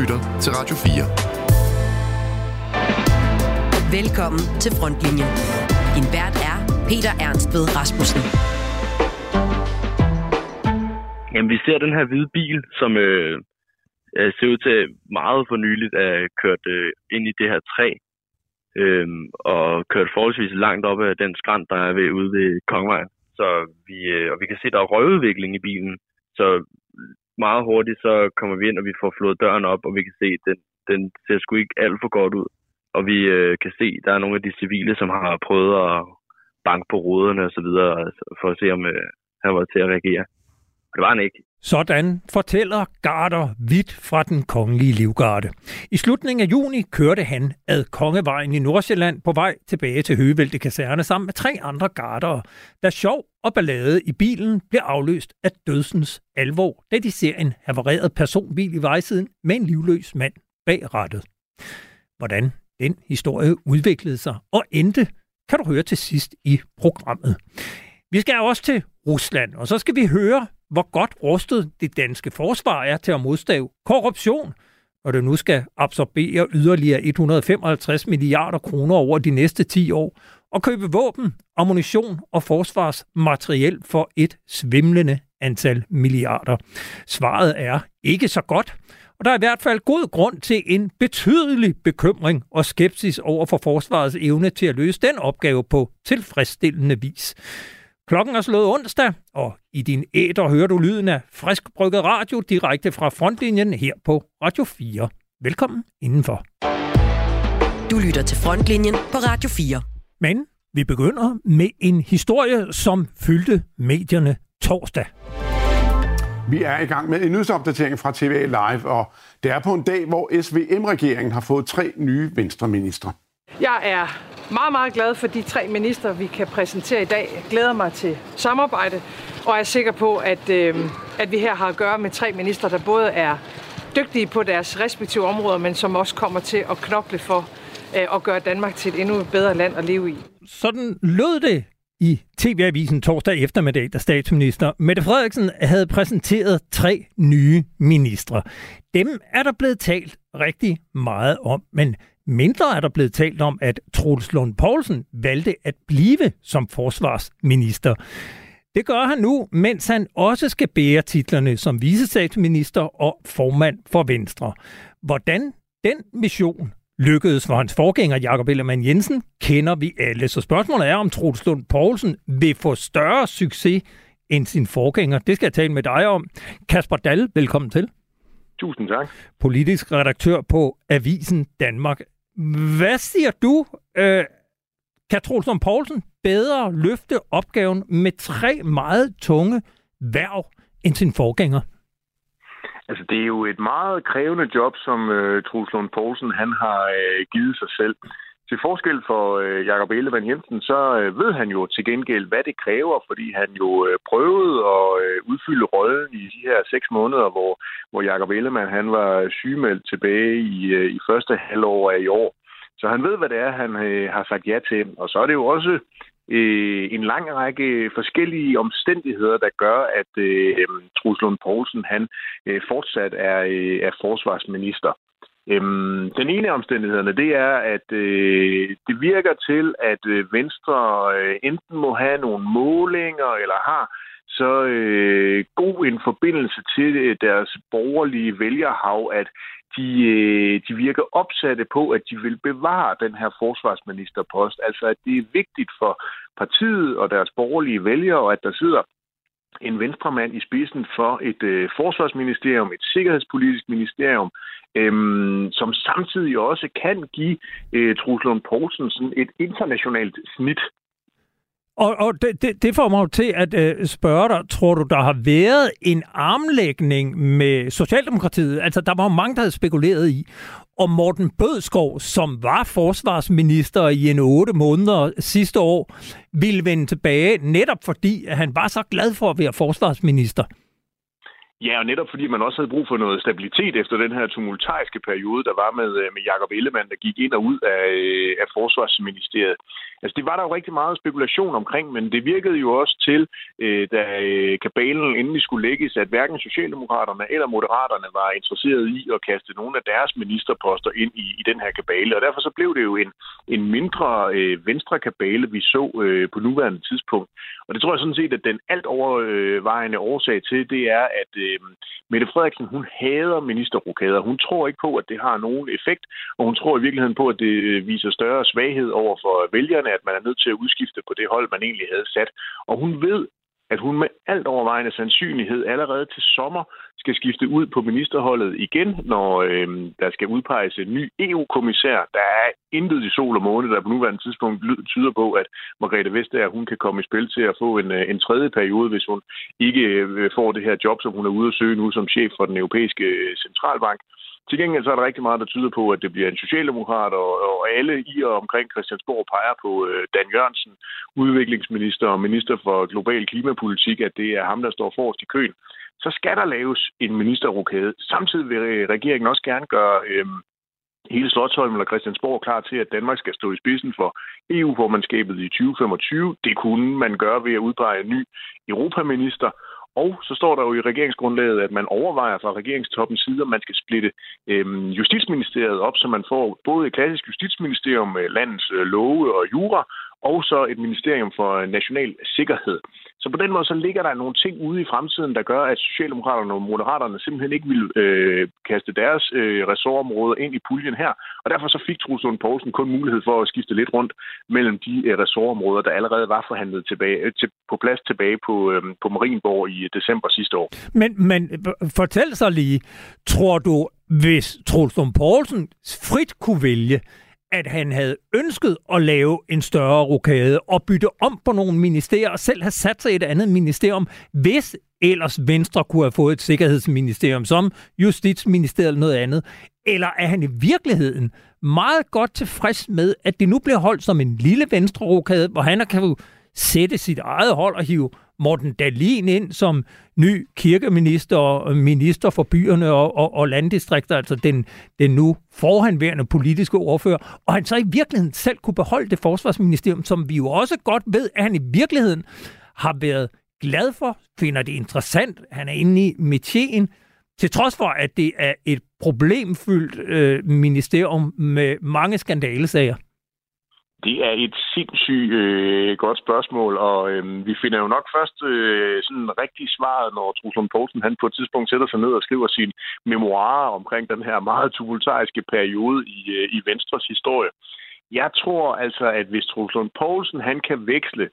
lytter til Radio 4. Velkommen til Frontlinjen. Din vært er Peter Ernst ved Rasmussen. Jamen, vi ser den her hvide bil, som øh, ser ud til meget for nyligt at kørt øh, ind i det her træ, øh, og kørt forholdsvis langt op af den skrant, der er ved, ude ved Kongvejen. Så vi, øh, og vi kan se, at der er røgudvikling i bilen. Så meget hurtigt, så kommer vi ind, og vi får flået døren op, og vi kan se, at den, den ser sgu ikke alt for godt ud. Og vi øh, kan se, at der er nogle af de civile, som har prøvet at banke på ruderne og så videre, altså, for at se, om øh, han var til at reagere. Det var han ikke. Sådan fortæller Garder vidt fra den kongelige livgarde. I slutningen af juni kørte han ad Kongevejen i Nordsjælland på vej tilbage til Høgevælte Kaserne sammen med tre andre gardere, da sjov og ballade i bilen blev afløst af dødsens alvor, da de ser en havareret personbil i vejsiden med en livløs mand bag rattet. Hvordan den historie udviklede sig og endte, kan du høre til sidst i programmet. Vi skal også til Rusland, og så skal vi høre, hvor godt rustet det danske forsvar er til at modstave korruption, og det nu skal absorbere yderligere 155 milliarder kroner over de næste 10 år, og købe våben, ammunition og forsvarsmateriel for et svimlende antal milliarder. Svaret er ikke så godt, og der er i hvert fald god grund til en betydelig bekymring og skepsis over for forsvarets evne til at løse den opgave på tilfredsstillende vis. Klokken er slået onsdag, og i din æder hører du lyden af frisk brygget radio direkte fra frontlinjen her på Radio 4. Velkommen indenfor. Du lytter til Frontlinjen på Radio 4. Men vi begynder med en historie, som fyldte medierne torsdag. Vi er i gang med en nyhedsopdatering fra TVA Live, og det er på en dag, hvor SVM-regeringen har fået tre nye venstreministre. Jeg er meget, meget glad for de tre minister, vi kan præsentere i dag. Jeg glæder mig til samarbejde, og er sikker på, at, øh, at vi her har at gøre med tre minister, der både er dygtige på deres respektive områder, men som også kommer til at knokle for øh, at gøre Danmark til et endnu bedre land at leve i. Sådan lød det i TV-avisen torsdag eftermiddag, da statsminister Mette Frederiksen havde præsenteret tre nye ministre. Dem er der blevet talt rigtig meget om, men Mindre er der blevet talt om, at Troels Lund Poulsen valgte at blive som forsvarsminister. Det gør han nu, mens han også skal bære titlerne som visestatsminister og formand for Venstre. Hvordan den mission lykkedes for hans forgænger Jakob Ellemann Jensen, kender vi alle. Så spørgsmålet er, om Troels Lund Poulsen vil få større succes end sin forgænger. Det skal jeg tale med dig om. Kasper Dahl, velkommen til. Tusind tak. Politisk redaktør på Avisen Danmark. Hvad siger du? Øh, kan Troelsen Poulsen bedre løfte opgaven med tre meget tunge værv end sin forgænger? Altså, det er jo et meget krævende job, som øh, Truls Lund Poulsen han har øh, givet sig selv. Til forskel for øh, Jakob Ellemann Jensen, så øh, ved han jo til gengæld, hvad det kræver, fordi han jo øh, prøvede at øh, udfylde rollen i de her seks måneder, hvor, hvor Jakob Ellemann han var sygemeldt tilbage i, øh, i første halvår af i år. Så han ved, hvad det er, han øh, har sagt ja til. Og så er det jo også øh, en lang række forskellige omstændigheder, der gør, at øh, Truls Lund Poulsen han øh, fortsat er, øh, er forsvarsminister. Øhm, den ene af omstændighederne, det er, at øh, det virker til, at øh, Venstre øh, enten må have nogle målinger, eller har så øh, god en forbindelse til øh, deres borgerlige vælgerhav, at de, øh, de virker opsatte på, at de vil bevare den her forsvarsministerpost. Altså, at det er vigtigt for partiet og deres borgerlige vælgere, at der sidder en venstremand i spidsen for et øh, forsvarsministerium, et sikkerhedspolitisk ministerium, øhm, som samtidig også kan give øh, Truslund Poulsen sådan et internationalt snit. Og, og det, det, det får mig jo til at øh, spørge dig, tror du, der har været en armlægning med Socialdemokratiet? Altså, der var jo mange, der havde spekuleret i, om Morten Bødskov, som var forsvarsminister i en otte måneder sidste år, ville vende tilbage, netop fordi at han var så glad for at være forsvarsminister. Ja, og netop fordi man også havde brug for noget stabilitet efter den her tumultariske periode, der var med, øh, med Jakob Ellemann, der gik ind og ud af, øh, af Forsvarsministeriet. Altså, det var der jo rigtig meget spekulation omkring, men det virkede jo også til, øh, da øh, kabalen endelig skulle lægges, at hverken Socialdemokraterne eller Moderaterne var interesseret i at kaste nogle af deres ministerposter ind i, i den her kabale. Og derfor så blev det jo en, en mindre øh, venstre kabale, vi så øh, på nuværende tidspunkt. Og det tror jeg sådan set, at den alt overvejende årsag til, det er, at øh, Øhm, Mette Frederiksen, hun hader ministerrokader. Hun tror ikke på, at det har nogen effekt, og hun tror i virkeligheden på, at det øh, viser større svaghed over for vælgerne, at man er nødt til at udskifte på det hold, man egentlig havde sat. Og hun ved, at hun med alt overvejende sandsynlighed allerede til sommer skal skifte ud på ministerholdet igen, når øh, der skal udpeges en ny EU-kommissær. Der er intet i sol og måne, der på nuværende tidspunkt tyder på, at Margrethe Vestager hun kan komme i spil til at få en, øh, en tredje periode, hvis hun ikke øh, får det her job, som hun er ude at søge nu som chef for den europæiske øh, centralbank. Til gengæld så er der rigtig meget, der tyder på, at det bliver en socialdemokrat, og, og alle i og omkring Christiansborg peger på øh, Dan Jørgensen, udviklingsminister og minister for global klimapolitik, at det er ham, der står forrest i køen. Så skal der laves en ministerrokade. Samtidig vil øh, regeringen også gerne gøre øh, hele Slottholm eller Christiansborg klar til, at Danmark skal stå i spidsen for EU-formandskabet i 2025. Det kunne man gøre ved at udpege en ny europaminister. Og så står der jo i regeringsgrundlaget, at man overvejer fra regeringstoppens side, om man skal splitte øh, Justitsministeriet op, så man får både et klassisk justitsministerium med landets øh, love og jura, og så et ministerium for øh, national sikkerhed. Så på den måde så ligger der nogle ting ude i fremtiden, der gør, at Socialdemokraterne og Moderaterne simpelthen ikke vil øh, kaste deres øh, ressortområder ind i puljen her. Og derfor så fik Truls Lund Poulsen kun mulighed for at skifte lidt rundt mellem de øh, ressortområder, der allerede var forhandlet tilbage, øh, til, på plads tilbage på, øh, på Marienborg i øh, december sidste år. Men, men øh, fortæl så lige, tror du, hvis Truls Lund Poulsen frit kunne vælge, at han havde ønsket at lave en større rokade og bytte om på nogle ministerier og selv have sat sig i et andet ministerium, hvis ellers Venstre kunne have fået et sikkerhedsministerium som Justitsministeriet eller noget andet. Eller er han i virkeligheden meget godt tilfreds med, at det nu bliver holdt som en lille venstre-rokade, hvor han kan sætte sit eget hold og hive Morten Dalin ind som ny kirkeminister og minister for byerne og, og, og landdistrikter, altså den, den nu forhandværende politiske ordfører, og han så i virkeligheden selv kunne beholde det forsvarsministerium, som vi jo også godt ved, at han i virkeligheden har været glad for, finder det interessant, han er inde i metien, til trods for, at det er et problemfyldt øh, ministerium med mange skandalesager. Det er et sindssygt øh, godt spørgsmål, og øh, vi finder jo nok først øh, sådan rigtig svaret, når Truslund Poulsen han på et tidspunkt sætter sig ned og skriver sin memoarer omkring den her meget tumultariske periode i, øh, i Venstres historie. Jeg tror altså, at hvis Truslund Poulsen han kan veksle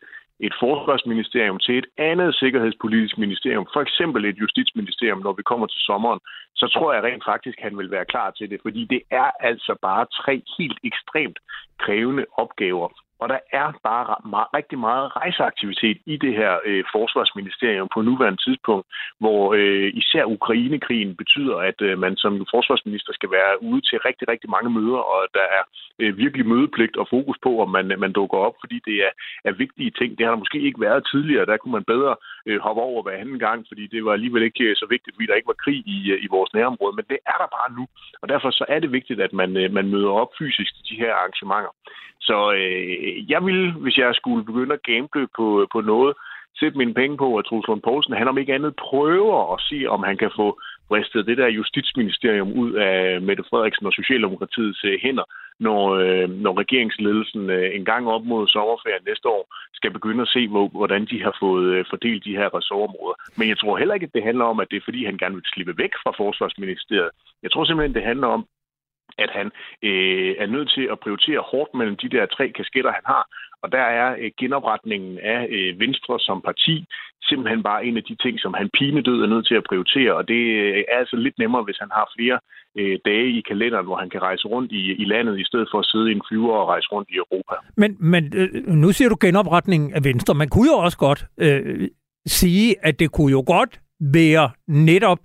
et forsvarsministerium til et andet sikkerhedspolitisk ministerium, for eksempel et justitsministerium, når vi kommer til sommeren, så tror jeg rent faktisk, at han vil være klar til det, fordi det er altså bare tre helt ekstremt krævende opgaver. Og der er bare meget, rigtig meget rejseaktivitet i det her øh, forsvarsministerium på nuværende tidspunkt, hvor øh, især Ukrainekrigen betyder, at øh, man som forsvarsminister skal være ude til rigtig, rigtig mange møder, og der er øh, virkelig mødepligt og fokus på, om man, man dukker op, fordi det er, er vigtige ting. Det har der måske ikke været tidligere. Der kunne man bedre øh, hoppe over hver anden gang, fordi det var alligevel ikke øh, så vigtigt, fordi der ikke var krig i, øh, i vores nærområde. Men det er der bare nu, og derfor så er det vigtigt, at man, øh, man møder op fysisk til de her arrangementer. Så øh, jeg vil, hvis jeg skulle begynde at gamble på, på noget, sætte mine penge på, at Truls Lund Poulsen, han om ikke andet prøver at se, om han kan få bristet det der justitsministerium ud af Mette Frederiksen og Socialdemokratiets øh, hænder, når, øh, når regeringsledelsen øh, en gang op mod sommerferien næste år skal begynde at se, hvor, hvordan de har fået øh, fordelt de her ressortområder. Men jeg tror heller ikke, at det handler om, at det er fordi, han gerne vil slippe væk fra Forsvarsministeriet. Jeg tror simpelthen, det handler om, at han øh, er nødt til at prioritere hårdt mellem de der tre kasketter, han har. Og der er øh, genopretningen af øh, Venstre som parti simpelthen bare en af de ting, som han pinedød er nødt til at prioritere. Og det øh, er altså lidt nemmere, hvis han har flere øh, dage i kalenderen, hvor han kan rejse rundt i, i landet, i stedet for at sidde i en flyver og rejse rundt i Europa. Men, men øh, nu siger du genopretningen af Venstre. Man kunne jo også godt øh, sige, at det kunne jo godt være netop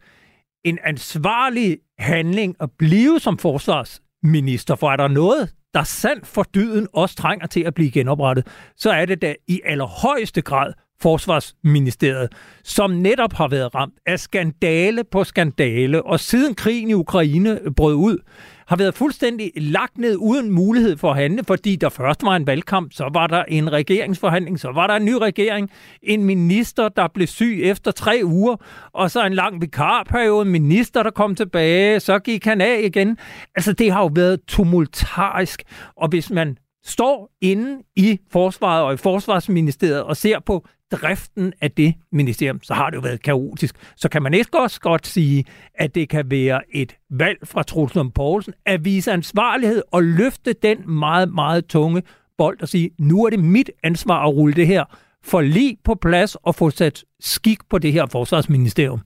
en ansvarlig handling at blive som forsvarsminister, for er der noget, der sandt for dyden også trænger til at blive genoprettet, så er det da i allerhøjeste grad Forsvarsministeriet, som netop har været ramt af skandale på skandale, og siden krigen i Ukraine brød ud, har været fuldstændig lagt ned uden mulighed for at handle, fordi der først var en valgkamp, så var der en regeringsforhandling, så var der en ny regering, en minister, der blev syg efter tre uger, og så en lang vikarperiode, en minister, der kom tilbage, så gik han af igen. Altså, det har jo været tumultarisk, og hvis man står inde i forsvaret og i forsvarsministeriet og ser på driften af det ministerium, så har det jo været kaotisk. Så kan man ikke også godt sige, at det kan være et valg fra Truls Poulsen at vise ansvarlighed og løfte den meget, meget tunge bold og sige, nu er det mit ansvar at rulle det her for lige på plads og få sat skik på det her forsvarsministerium.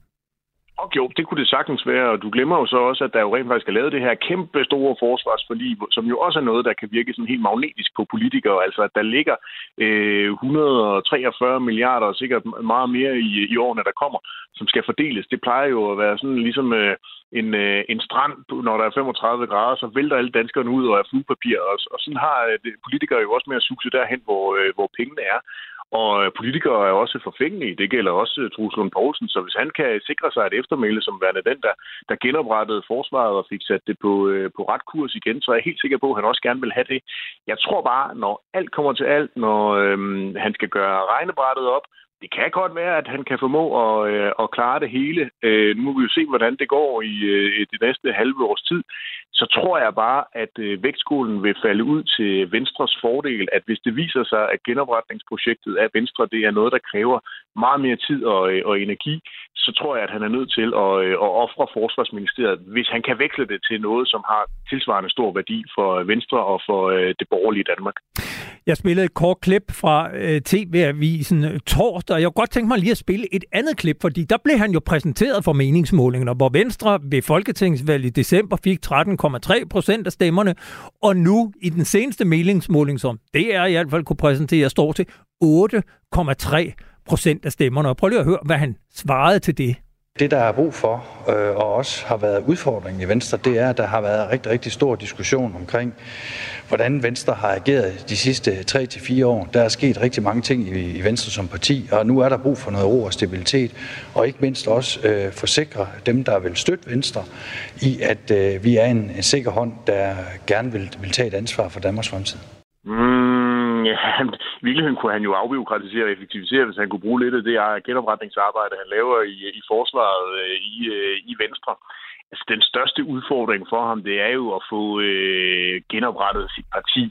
Og jo, det kunne det sagtens være, og du glemmer jo så også, at der jo rent faktisk er lavet det her kæmpe store forsvarsforlig, som jo også er noget, der kan virke sådan helt magnetisk på politikere. Altså, at der ligger øh, 143 milliarder og sikkert meget mere i, i årene, der kommer, som skal fordeles. Det plejer jo at være sådan ligesom øh, en, øh, en strand, når der er 35 grader, så vælter alle danskerne ud og er fuglepapir, og, og sådan har øh, politikere jo også med at suge derhen, hvor, øh, hvor pengene er. Og øh, politikere er også forfængelige. Det gælder også øh, Truls Lund Poulsen. Så hvis han kan sikre sig et eftermæle som værende den, der, der genoprettede forsvaret og fik sat det på, øh, på ret kurs igen, så er jeg helt sikker på, at han også gerne vil have det. Jeg tror bare, når alt kommer til alt, når øhm, han skal gøre regnebrættet op, det kan godt være, at han kan formå at, øh, at klare det hele. Øh, nu må vi jo se, hvordan det går i øh, det næste halve års tid. Så tror jeg bare, at øh, vægtskolen vil falde ud til Venstres fordel, at hvis det viser sig, at genopretningsprojektet af Venstre, det er noget, der kræver meget mere tid og, øh, og energi, så tror jeg, at han er nødt til at, øh, at ofre Forsvarsministeriet, hvis han kan veksle det til noget, som har tilsvarende stor værdi for øh, Venstre og for det borgerlige Danmark. Jeg spillede et kort klip fra TV-avisen torsdag, og jeg kunne godt tænke mig lige at spille et andet klip, fordi der blev han jo præsenteret for meningsmålingerne, hvor Venstre ved Folketingsvalget i december fik 13,3 procent af stemmerne, og nu i den seneste meningsmåling, som det er i hvert fald kunne præsentere, står til 8,3 procent af stemmerne. Og prøv lige at høre, hvad han svarede til det. Det, der er brug for, øh, og også har været udfordringen i Venstre, det er, at der har været rigtig, rigtig stor diskussion omkring, hvordan Venstre har ageret de sidste 3-4 år. Der er sket rigtig mange ting i, i Venstre som parti, og nu er der brug for noget ro og stabilitet, og ikke mindst også øh, forsikre dem, der vil støtte Venstre, i at øh, vi er en, en sikker hånd, der gerne vil, vil tage et ansvar for Danmarks fremtid. Mm, ja, i virkeligheden kunne han jo afbiokratisere og effektivisere, hvis han kunne bruge lidt af det genopretningsarbejde, han laver i, i forsvaret øh, i, øh, i Venstre. Altså, den største udfordring for ham, det er jo at få øh, genoprettet sit parti.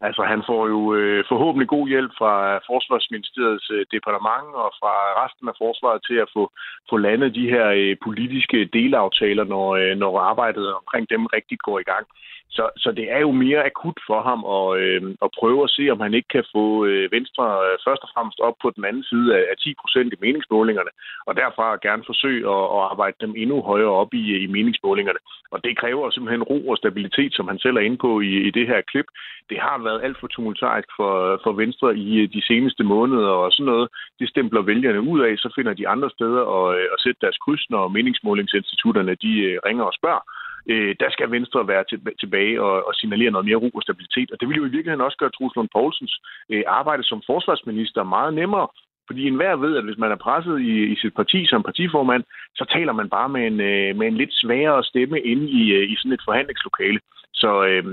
Altså, han får jo øh, forhåbentlig god hjælp fra Forsvarsministeriets øh, departement og fra resten af forsvaret til at få, få landet de her øh, politiske delaftaler, når, øh, når arbejdet omkring dem rigtigt går i gang. Så, så det er jo mere akut for ham at, øh, at prøve at se, om han ikke kan få øh, Venstre øh, først og fremmest op på den anden side af, af 10 procent i meningsmålingerne, og derfra gerne forsøge at, at arbejde dem endnu højere op i, i meningsmålingerne. Og det kræver simpelthen ro og stabilitet, som han selv er inde på i, i det her klip. Det har været alt for tumultarisk for, for Venstre i øh, de seneste måneder, og sådan noget, det stempler vælgerne ud af, så finder de andre steder at, øh, at sætte deres kryds, når meningsmålingsinstitutterne de øh, ringer og spørger øh, der skal Venstre være til, tilbage og, og signalere noget mere ro og stabilitet. Og det vil jo i virkeligheden også gøre Truls Lund Poulsens øh, arbejde som forsvarsminister meget nemmere, fordi enhver ved, at hvis man er presset i, i sit parti som partiformand, så taler man bare med en, øh, med en lidt svagere stemme inde i, øh, i sådan et forhandlingslokale. Så øh,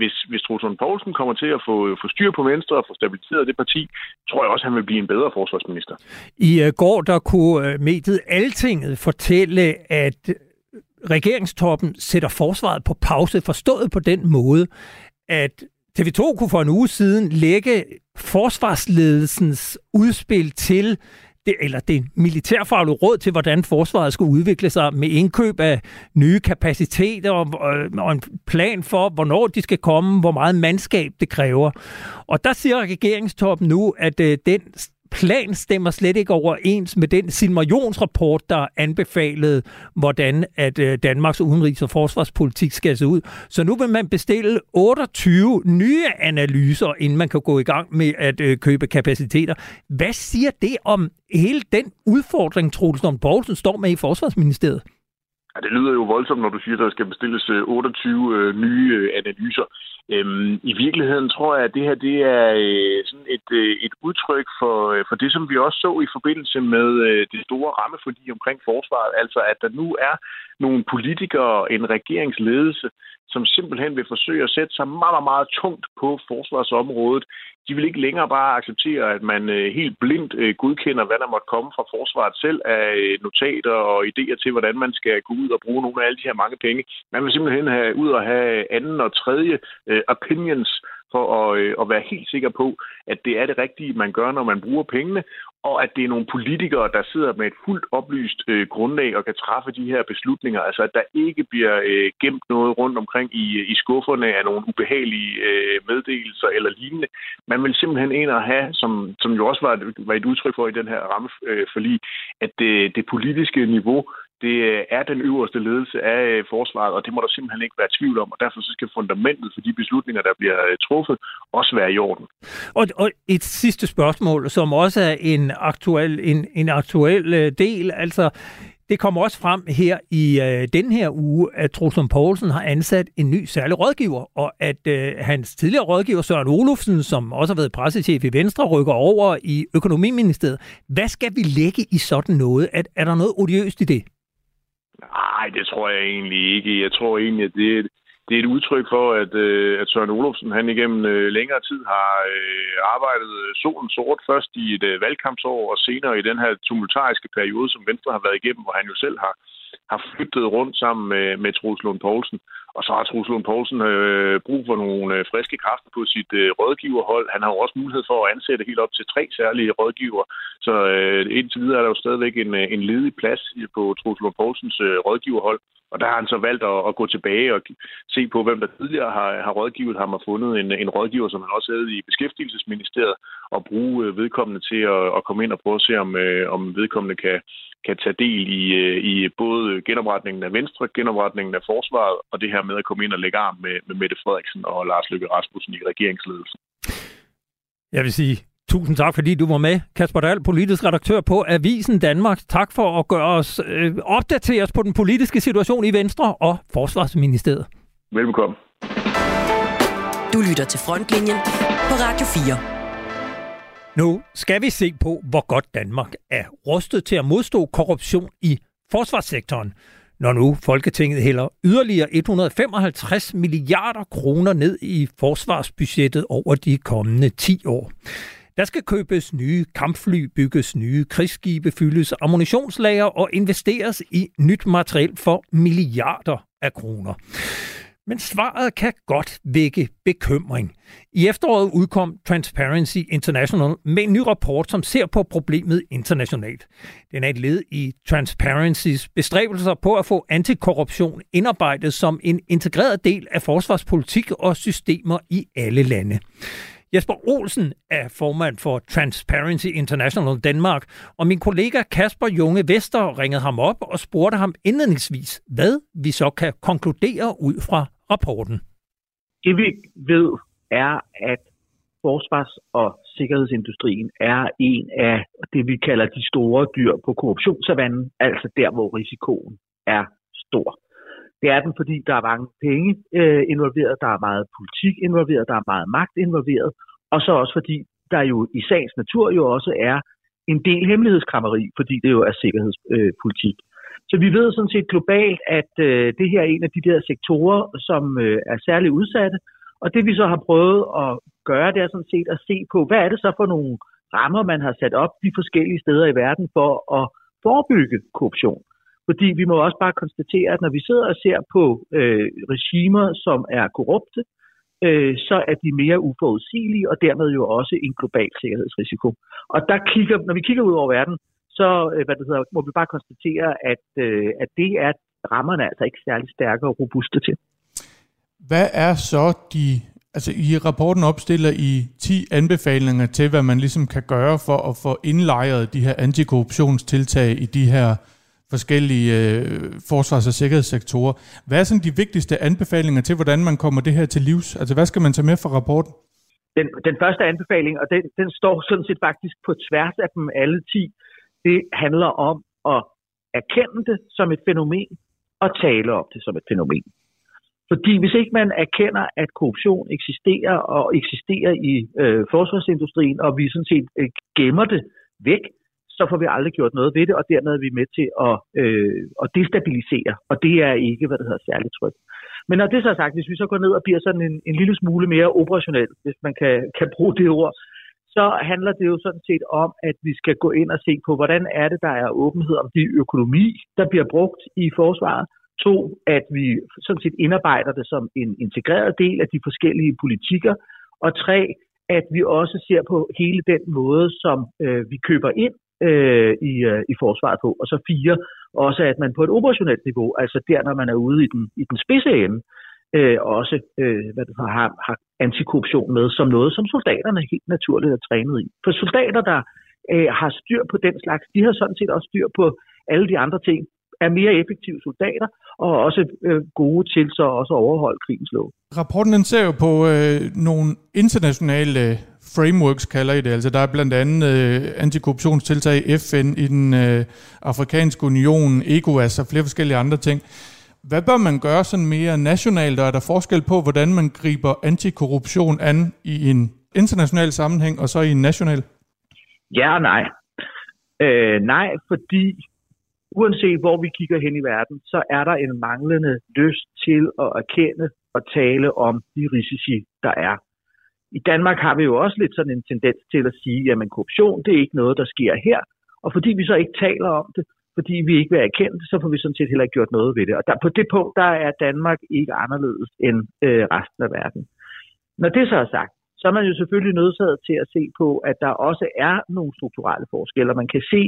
hvis, hvis Truls Poulsen kommer til at få, få styr på Venstre og få stabiliseret det parti, tror jeg også, at han vil blive en bedre forsvarsminister. I øh, går der kunne øh, mediet Altinget fortælle, at regeringstoppen sætter forsvaret på pause, forstået på den måde, at TV2 kunne for en uge siden lægge forsvarsledelsens udspil til det, eller det militærfaglige råd til, hvordan forsvaret skulle udvikle sig med indkøb af nye kapaciteter og, og en plan for, hvornår de skal komme, hvor meget mandskab det kræver. Og der siger regeringstoppen nu, at øh, den plan stemmer slet ikke overens med den Silmarions-rapport, der anbefalede, hvordan at øh, Danmarks udenrigs- og forsvarspolitik skal se ud. Så nu vil man bestille 28 nye analyser, inden man kan gå i gang med at øh, købe kapaciteter. Hvad siger det om hele den udfordring, Troels Poulsen står med i Forsvarsministeriet? Det lyder jo voldsomt, når du siger, at der skal bestilles øh, 28 øh, nye øh, analyser. Øhm, I virkeligheden tror jeg, at det her det er øh, sådan et, øh, et udtryk for, øh, for det, som vi også så i forbindelse med øh, det store rammeforlig omkring forsvaret. Altså, at der nu er nogle politikere, en regeringsledelse, som simpelthen vil forsøge at sætte sig meget, meget, meget tungt på forsvarsområdet. De vil ikke længere bare acceptere, at man øh, helt blindt øh, godkender, hvad der måtte komme fra forsvaret selv af øh, notater og idéer til, hvordan man skal gå ud og bruge nogle af alle de her mange penge. Man vil simpelthen have ud og have anden og tredje opinions for at, øh, at være helt sikker på, at det er det rigtige, man gør, når man bruger pengene, og at det er nogle politikere, der sidder med et fuldt oplyst øh, grundlag og kan træffe de her beslutninger. Altså at der ikke bliver øh, gemt noget rundt omkring i, i skufferne af nogle ubehagelige øh, meddelelser eller lignende. Man vil simpelthen ind og have, som, som jo også var, var et udtryk for i den her rammeforlig, øh, at det, det politiske niveau det øh, er den øverste ledelse af øh, forsvaret, og det må der simpelthen ikke være tvivl om, og derfor så skal fundamentet for de beslutninger, der bliver øh, truffet, også være i orden. Og, og et sidste spørgsmål, som også er en aktuel, en, en aktuel del, altså det kommer også frem her i øh, den her uge, at Trosum Poulsen har ansat en ny særlig rådgiver, og at øh, hans tidligere rådgiver Søren Olufsen, som også har været pressechef i Venstre, rykker over i økonomiministeriet. Hvad skal vi lægge i sådan noget? Er, er der noget odiøst i det? Nej, det tror jeg egentlig ikke. Jeg tror egentlig, at det, det er et udtryk for, at, øh, at Søren Olofsen han igennem øh, længere tid har øh, arbejdet øh, solen sort først i et øh, valgkampsår og senere i den her tumultariske periode, som Venstre har været igennem, hvor han jo selv har, har flyttet rundt sammen med, med Troels Lund Poulsen. Og så har Troels Lund Poulsen øh, brug for nogle øh, friske kræfter på sit øh, rådgiverhold. Han har jo også mulighed for at ansætte helt op til tre særlige rådgiver. Så øh, indtil videre er der jo stadigvæk en, øh, en ledig plads på Troels Lund Poulsens øh, rådgiverhold. Og der har han så valgt at, at gå tilbage og se på, hvem der tidligere har, har rådgivet ham og fundet en, en rådgiver, som han også havde i Beskæftigelsesministeriet, og bruge øh, vedkommende til at, at komme ind og prøve at se, om, øh, om vedkommende kan, kan tage del i, øh, i både genopretningen af Venstre, genopretningen af forsvaret, og det her med at komme ind og lægge arm med, med Mette Frederiksen og Lars Løkke Rasmussen i regeringsledelsen. Jeg vil sige tusind tak, fordi du var med. Kasper Dahl, politisk redaktør på Avisen Danmark. Tak for at gøre os, øh, opdatere os på den politiske situation i Venstre og Forsvarsministeriet. Velkommen. Du lytter til Frontlinjen på Radio 4. Nu skal vi se på, hvor godt Danmark er rustet til at modstå korruption i forsvarssektoren, når nu Folketinget hælder yderligere 155 milliarder kroner ned i forsvarsbudgettet over de kommende 10 år. Der skal købes nye kampfly, bygges nye krigsskibe, fyldes ammunitionslager og investeres i nyt materiel for milliarder af kroner. Men svaret kan godt vække bekymring. I efteråret udkom Transparency International med en ny rapport, som ser på problemet internationalt. Den er et led i Transparency's bestræbelser på at få antikorruption indarbejdet som en integreret del af forsvarspolitik og systemer i alle lande. Jesper Olsen er formand for Transparency International Danmark, og min kollega Kasper Junge Vester ringede ham op og spurgte ham indledningsvis, hvad vi så kan konkludere ud fra rapporten. Det vi ved er, at forsvars- og sikkerhedsindustrien er en af det, vi kalder de store dyr på korruptionssavannen, altså der, hvor risikoen er stor. Det er den, fordi der er mange penge øh, involveret, der er meget politik involveret, der er meget magt involveret, og så også fordi der jo i sagens natur jo også er en del hemmelighedskrammeri, fordi det jo er sikkerhedspolitik. Øh, så vi ved sådan set globalt, at øh, det her er en af de der sektorer, som øh, er særligt udsatte. Og det vi så har prøvet at gøre, det er sådan set at se på, hvad er det så for nogle rammer, man har sat op de forskellige steder i verden for at forebygge korruption. Fordi vi må også bare konstatere, at når vi sidder og ser på øh, regimer, som er korrupte, øh, så er de mere uforudsigelige, og dermed jo også en global sikkerhedsrisiko. Og der kigger, når vi kigger ud over verden, så øh, hvad det hedder, må vi bare konstatere, at, øh, at det er rammerne altså ikke særlig stærke og robuste til. Hvad er så de, altså i rapporten opstiller I 10 anbefalinger til, hvad man ligesom kan gøre for at få indlejret de her antikorruptionstiltag i de her forskellige øh, forsvars- og sikkerhedssektorer. Hvad er sådan de vigtigste anbefalinger til, hvordan man kommer det her til livs? Altså hvad skal man tage med fra rapporten? Den, den første anbefaling, og den, den står sådan set faktisk på tværs af dem alle 10, det handler om at erkende det som et fænomen, og tale om det som et fænomen. Fordi hvis ikke man erkender, at korruption eksisterer og eksisterer i øh, forsvarsindustrien, og vi sådan set øh, gemmer det væk, så får vi aldrig gjort noget ved det, og dermed er vi med til at, øh, at destabilisere, og det er ikke, hvad det hedder, særligt trygt. Men når det så er sagt, hvis vi så går ned og bliver sådan en, en lille smule mere operationel, hvis man kan, kan bruge det ord, så handler det jo sådan set om, at vi skal gå ind og se på, hvordan er det, der er åbenhed om de økonomi, der bliver brugt i forsvaret. To, at vi sådan set indarbejder det som en integreret del af de forskellige politikker. Og tre, at vi også ser på hele den måde, som øh, vi køber ind øh, i, øh, i forsvaret på. Og så fire, også at man på et operationelt niveau, altså der, når man er ude i den, i den spidse ende, øh, også øh, hvad det har, har antikorruption med som noget, som soldaterne helt naturligt er trænet i. For soldater, der øh, har styr på den slags, de har sådan set også styr på alle de andre ting, er mere effektive soldater, og også øh, gode til så også at overholde krigens lov. Rapporten den ser jo på øh, nogle internationale frameworks, kalder I det. Altså, der er blandt andet øh, antikorruptionstiltag i FN, i den øh, afrikanske union, ECOWAS og flere forskellige andre ting. Hvad bør man gøre sådan mere nationalt, og er der forskel på, hvordan man griber antikorruption an i en international sammenhæng, og så i en national? Ja og nej. Øh, nej, fordi uanset hvor vi kigger hen i verden, så er der en manglende lyst til at erkende og tale om de risici, der er. I Danmark har vi jo også lidt sådan en tendens til at sige, at korruption det er ikke noget, der sker her. Og fordi vi så ikke taler om det, fordi vi ikke vil erkende det, så får vi sådan set heller ikke gjort noget ved det. Og der, på det punkt, der er Danmark ikke anderledes end øh, resten af verden. Når det så er sagt, så er man jo selvfølgelig nødsaget til at se på, at der også er nogle strukturelle forskelle. Man kan se,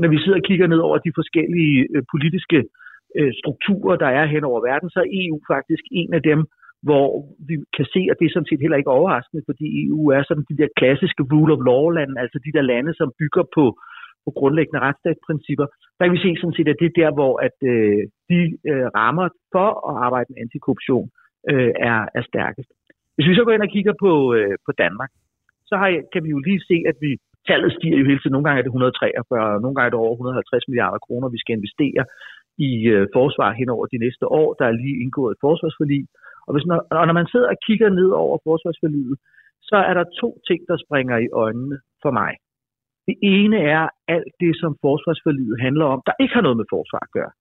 når vi sidder og kigger ned over de forskellige øh, politiske øh, strukturer, der er hen over verden, så er EU faktisk en af dem, hvor vi kan se, at det er sådan set heller ikke overraskende, fordi EU er sådan de der klassiske rule of law-lande, altså de der lande, som bygger på på grundlæggende retsstatsprincipper, der kan vi se sådan set, at det er der, hvor at, øh, de øh, rammer for at arbejde med antikorruption øh, er, er stærkest. Hvis vi så går ind og kigger på, øh, på Danmark, så har, kan vi jo lige se, at vi tallet stiger jo hele tiden. Nogle gange er det 143, nogle gange er det over 150 milliarder kroner, vi skal investere i øh, forsvar hen over de næste år. Der er lige indgået et forsvarsforlig. Og, hvis, når, og når man sidder og kigger ned over forsvarsforliget, så er der to ting, der springer i øjnene for mig. Det ene er alt det, som forsvarsforliget handler om, der ikke har noget med forsvar at gøre.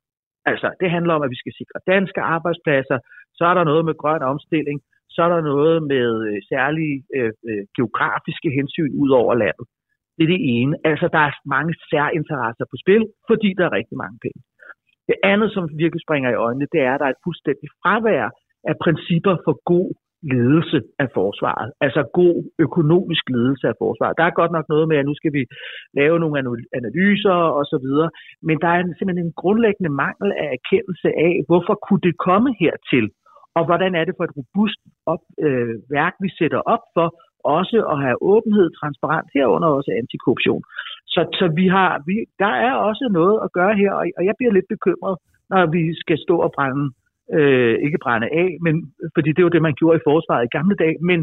Altså, det handler om, at vi skal sikre danske arbejdspladser, så er der noget med grøn omstilling, så er der noget med øh, særlige øh, øh, geografiske hensyn ud over landet. Det er det ene. Altså, der er mange særinteresser på spil, fordi der er rigtig mange penge. Det andet, som virkelig springer i øjnene, det er, at der er et fuldstændig fravær af principper for god ledelse af forsvaret. Altså god økonomisk ledelse af forsvaret. Der er godt nok noget med, at nu skal vi lave nogle analyser og så videre, men der er simpelthen en grundlæggende mangel af erkendelse af, hvorfor kunne det komme hertil, og hvordan er det for et robust op, øh, værk, vi sætter op for også at have åbenhed, transparent, herunder også antikorruption. Så, så vi har, vi, der er også noget at gøre her, og, og jeg bliver lidt bekymret, når vi skal stå og brænde øh, ikke brænde af, men, fordi det var det, man gjorde i forsvaret i gamle dage, men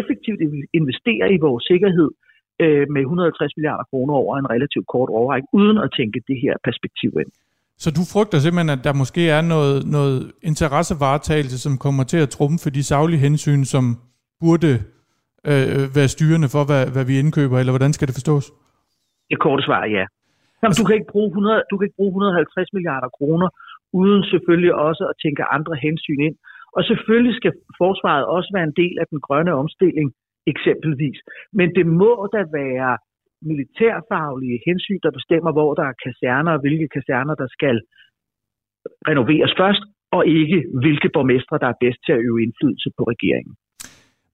effektivt investere i vores sikkerhed øh, med 150 milliarder kroner over en relativt kort overrække, uden at tænke det her perspektiv ind. Så du frygter simpelthen, at der måske er noget, noget interessevaretagelse, som kommer til at trumfe de saglige hensyn, som burde øh, være styrende for, hvad, hvad vi indkøber, eller hvordan skal det forstås? Det korte svar er ja. Jamen, du, kan ikke bruge 100, du kan ikke bruge 150 milliarder kroner uden selvfølgelig også at tænke andre hensyn ind. Og selvfølgelig skal forsvaret også være en del af den grønne omstilling, eksempelvis. Men det må da være militærfaglige hensyn, der bestemmer, hvor der er kaserner, og hvilke kaserner, der skal renoveres først, og ikke hvilke borgmestre, der er bedst til at øve indflydelse på regeringen.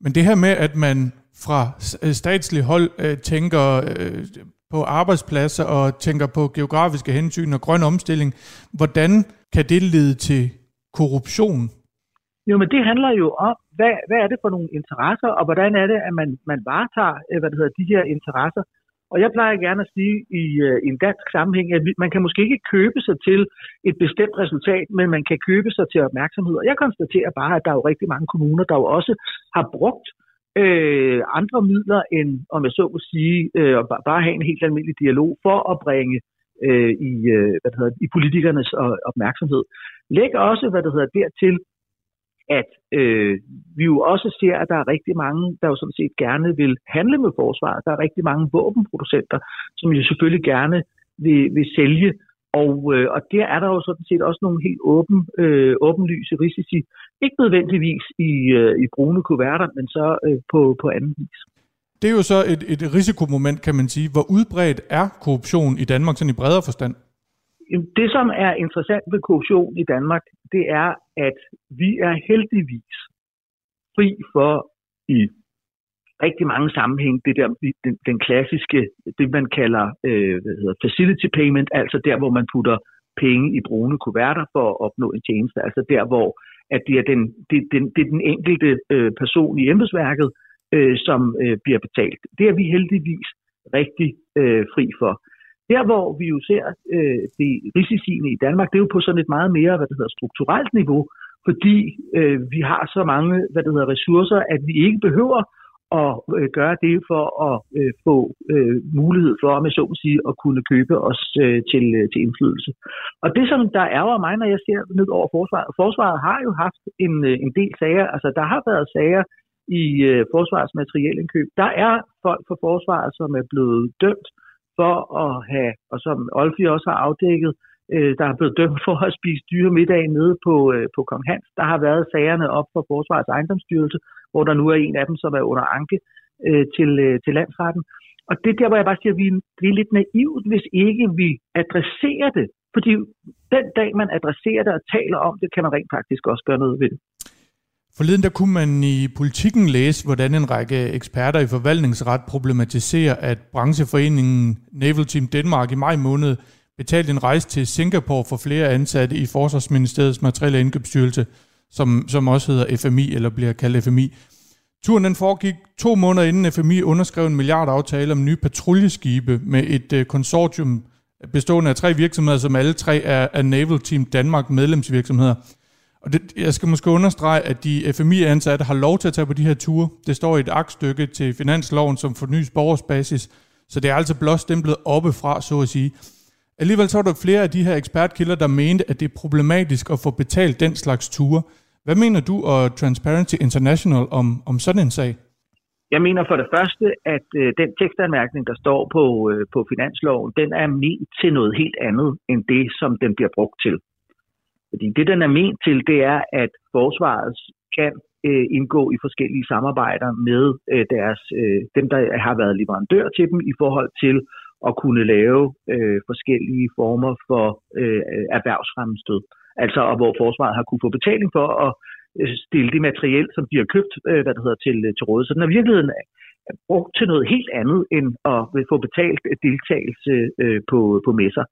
Men det her med, at man fra øh, statslig hold øh, tænker øh, på arbejdspladser og tænker på geografiske hensyn og grøn omstilling, hvordan kan det lede til korruption? Jo, men det handler jo om, hvad, hvad er det for nogle interesser, og hvordan er det, at man, man varetager øh, hvad det hedder, de her interesser. Og jeg plejer gerne at sige i, øh, i en dansk sammenhæng, at man kan måske ikke købe sig til et bestemt resultat, men man kan købe sig til opmærksomhed. Og jeg konstaterer bare, at der er jo rigtig mange kommuner, der jo også har brugt øh, andre midler end, om jeg så må sige, øh, at bare have en helt almindelig dialog for at bringe øh, i, øh, hvad det hedder, i politikernes øh, opmærksomhed. Læg også, hvad det hedder, dertil, at øh, vi jo også ser, at der er rigtig mange, der jo sådan set gerne vil handle med forsvaret. Der er rigtig mange våbenproducenter, som jo selvfølgelig gerne vil, vil sælge og, øh, og der er der jo sådan set også nogle helt åben, øh, åbenlyse risici. Ikke nødvendigvis i, øh, i brune kuverter, men så øh, på, på anden vis. Det er jo så et, et risikomoment, kan man sige. Hvor udbredt er korruption i Danmark, sådan i bredere forstand? Det, som er interessant ved korruption i Danmark, det er, at vi er heldigvis fri for i rigtig mange sammenhæng, det der, den, den klassiske, det man kalder øh, hvad hedder, facility payment, altså der, hvor man putter penge i brune kuverter for at opnå en tjeneste, altså der, hvor at det er den, det, den, det er den enkelte øh, person i embedsværket, øh, som øh, bliver betalt. Det er vi heldigvis rigtig øh, fri for. Der, hvor vi jo ser øh, det risiciene i Danmark, det er jo på sådan et meget mere hvad det hedder, strukturelt niveau, fordi øh, vi har så mange hvad det hedder, ressourcer, at vi ikke behøver at øh, gøre det for at øh, få øh, mulighed for, med så at sige, at kunne købe os øh, til, øh, til indflydelse. Og det, som der ærger mig, når jeg ser ned over forsvaret, forsvaret har jo haft en, øh, en del sager, altså der har været sager i øh, forsvarets materielindkøb. Der er folk fra forsvaret, som er blevet dømt for at have, og som Olfi også har afdækket, øh, der er blevet dømt for at spise dyre middag nede på, øh, på Kong Hans. Der har været sagerne op for Forsvarets ejendomsstyrelse, hvor der nu er en af dem, som er under anke øh, til, øh, til landsretten. Og det er der, hvor jeg bare siger, at vi, vi er lidt naivt, hvis ikke vi adresserer det. Fordi den dag, man adresserer det og taler om det, kan man rent faktisk også gøre noget ved det. Forleden der kunne man i politikken læse, hvordan en række eksperter i forvaltningsret problematiserer, at brancheforeningen Naval Team Danmark i maj måned betalte en rejse til Singapore for flere ansatte i Forsvarsministeriets materielle indkøbsstyrelse, som, som også hedder FMI, eller bliver kaldt FMI. Turen den foregik to måneder inden FMI underskrev en milliardaftale om nye patruljeskibe med et øh, konsortium bestående af tre virksomheder, som alle tre er, er Naval Team Danmark medlemsvirksomheder. Og det, jeg skal måske understrege, at de FMI-ansatte har lov til at tage på de her ture. Det står i et aktstykke til finansloven, som fornyes borgersbasis, så det er altså blot stemplet oppefra, så at sige. Alligevel så var der flere af de her ekspertkilder, der mente, at det er problematisk at få betalt den slags ture. Hvad mener du og Transparency International om, om sådan en sag? Jeg mener for det første, at øh, den tekstanmærkning, der står på, øh, på finansloven, den er ment til noget helt andet, end det, som den bliver brugt til. Fordi det, den er ment til, det er, at forsvaret kan øh, indgå i forskellige samarbejder med øh, deres, øh, dem, der har været leverandør til dem i forhold til at kunne lave øh, forskellige former for øh, erhvervsfremstød. Altså, og hvor forsvaret har kunne få betaling for at øh, stille det materiel, som de har købt, øh, hvad det hedder, til, øh, til råd. Så den er virkeligheden brugt til noget helt andet end at få betalt deltagelse øh, på, på messer.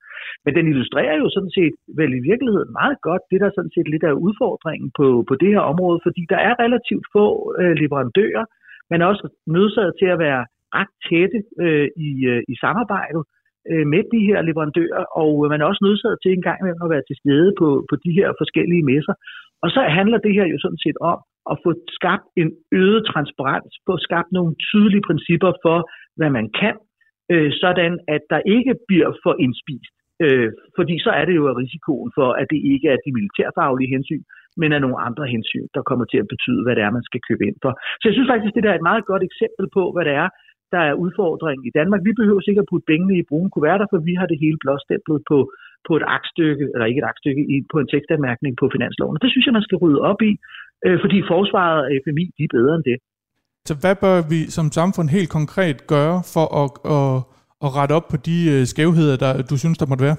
Men den illustrerer jo sådan set vel i virkeligheden meget godt det, der sådan set lidt af udfordringen på, på det her område, fordi der er relativt få øh, leverandører, men også nødsaget til at være ret tætte øh, i, øh, i samarbejdet øh, med de her leverandører, og øh, man er også nødsaget til en gang imellem at være til stede på, på de her forskellige messer. Og så handler det her jo sådan set om at få skabt en øget transparens, få skabt nogle tydelige principper for, hvad man kan, øh, sådan at der ikke bliver for indspist. Øh, fordi så er det jo risikoen for, at det ikke er de militærfaglige hensyn, men er nogle andre hensyn, der kommer til at betyde, hvad det er, man skal købe ind for. Så jeg synes faktisk, det der er et meget godt eksempel på, hvad det er, der er udfordringen i Danmark. Vi behøver sikkert at putte pengene i brune kuverter, for vi har det hele blåstemplet på, på et aktstykke, eller ikke et aktstykke, i, på en tekstanmærkning på finansloven. Og det synes jeg, man skal rydde op i, øh, fordi forsvaret og FMI, de er bedre end det. Så hvad bør vi som samfund helt konkret gøre for at, at, at rette op på de øh, skævheder, der du synes, der måtte være?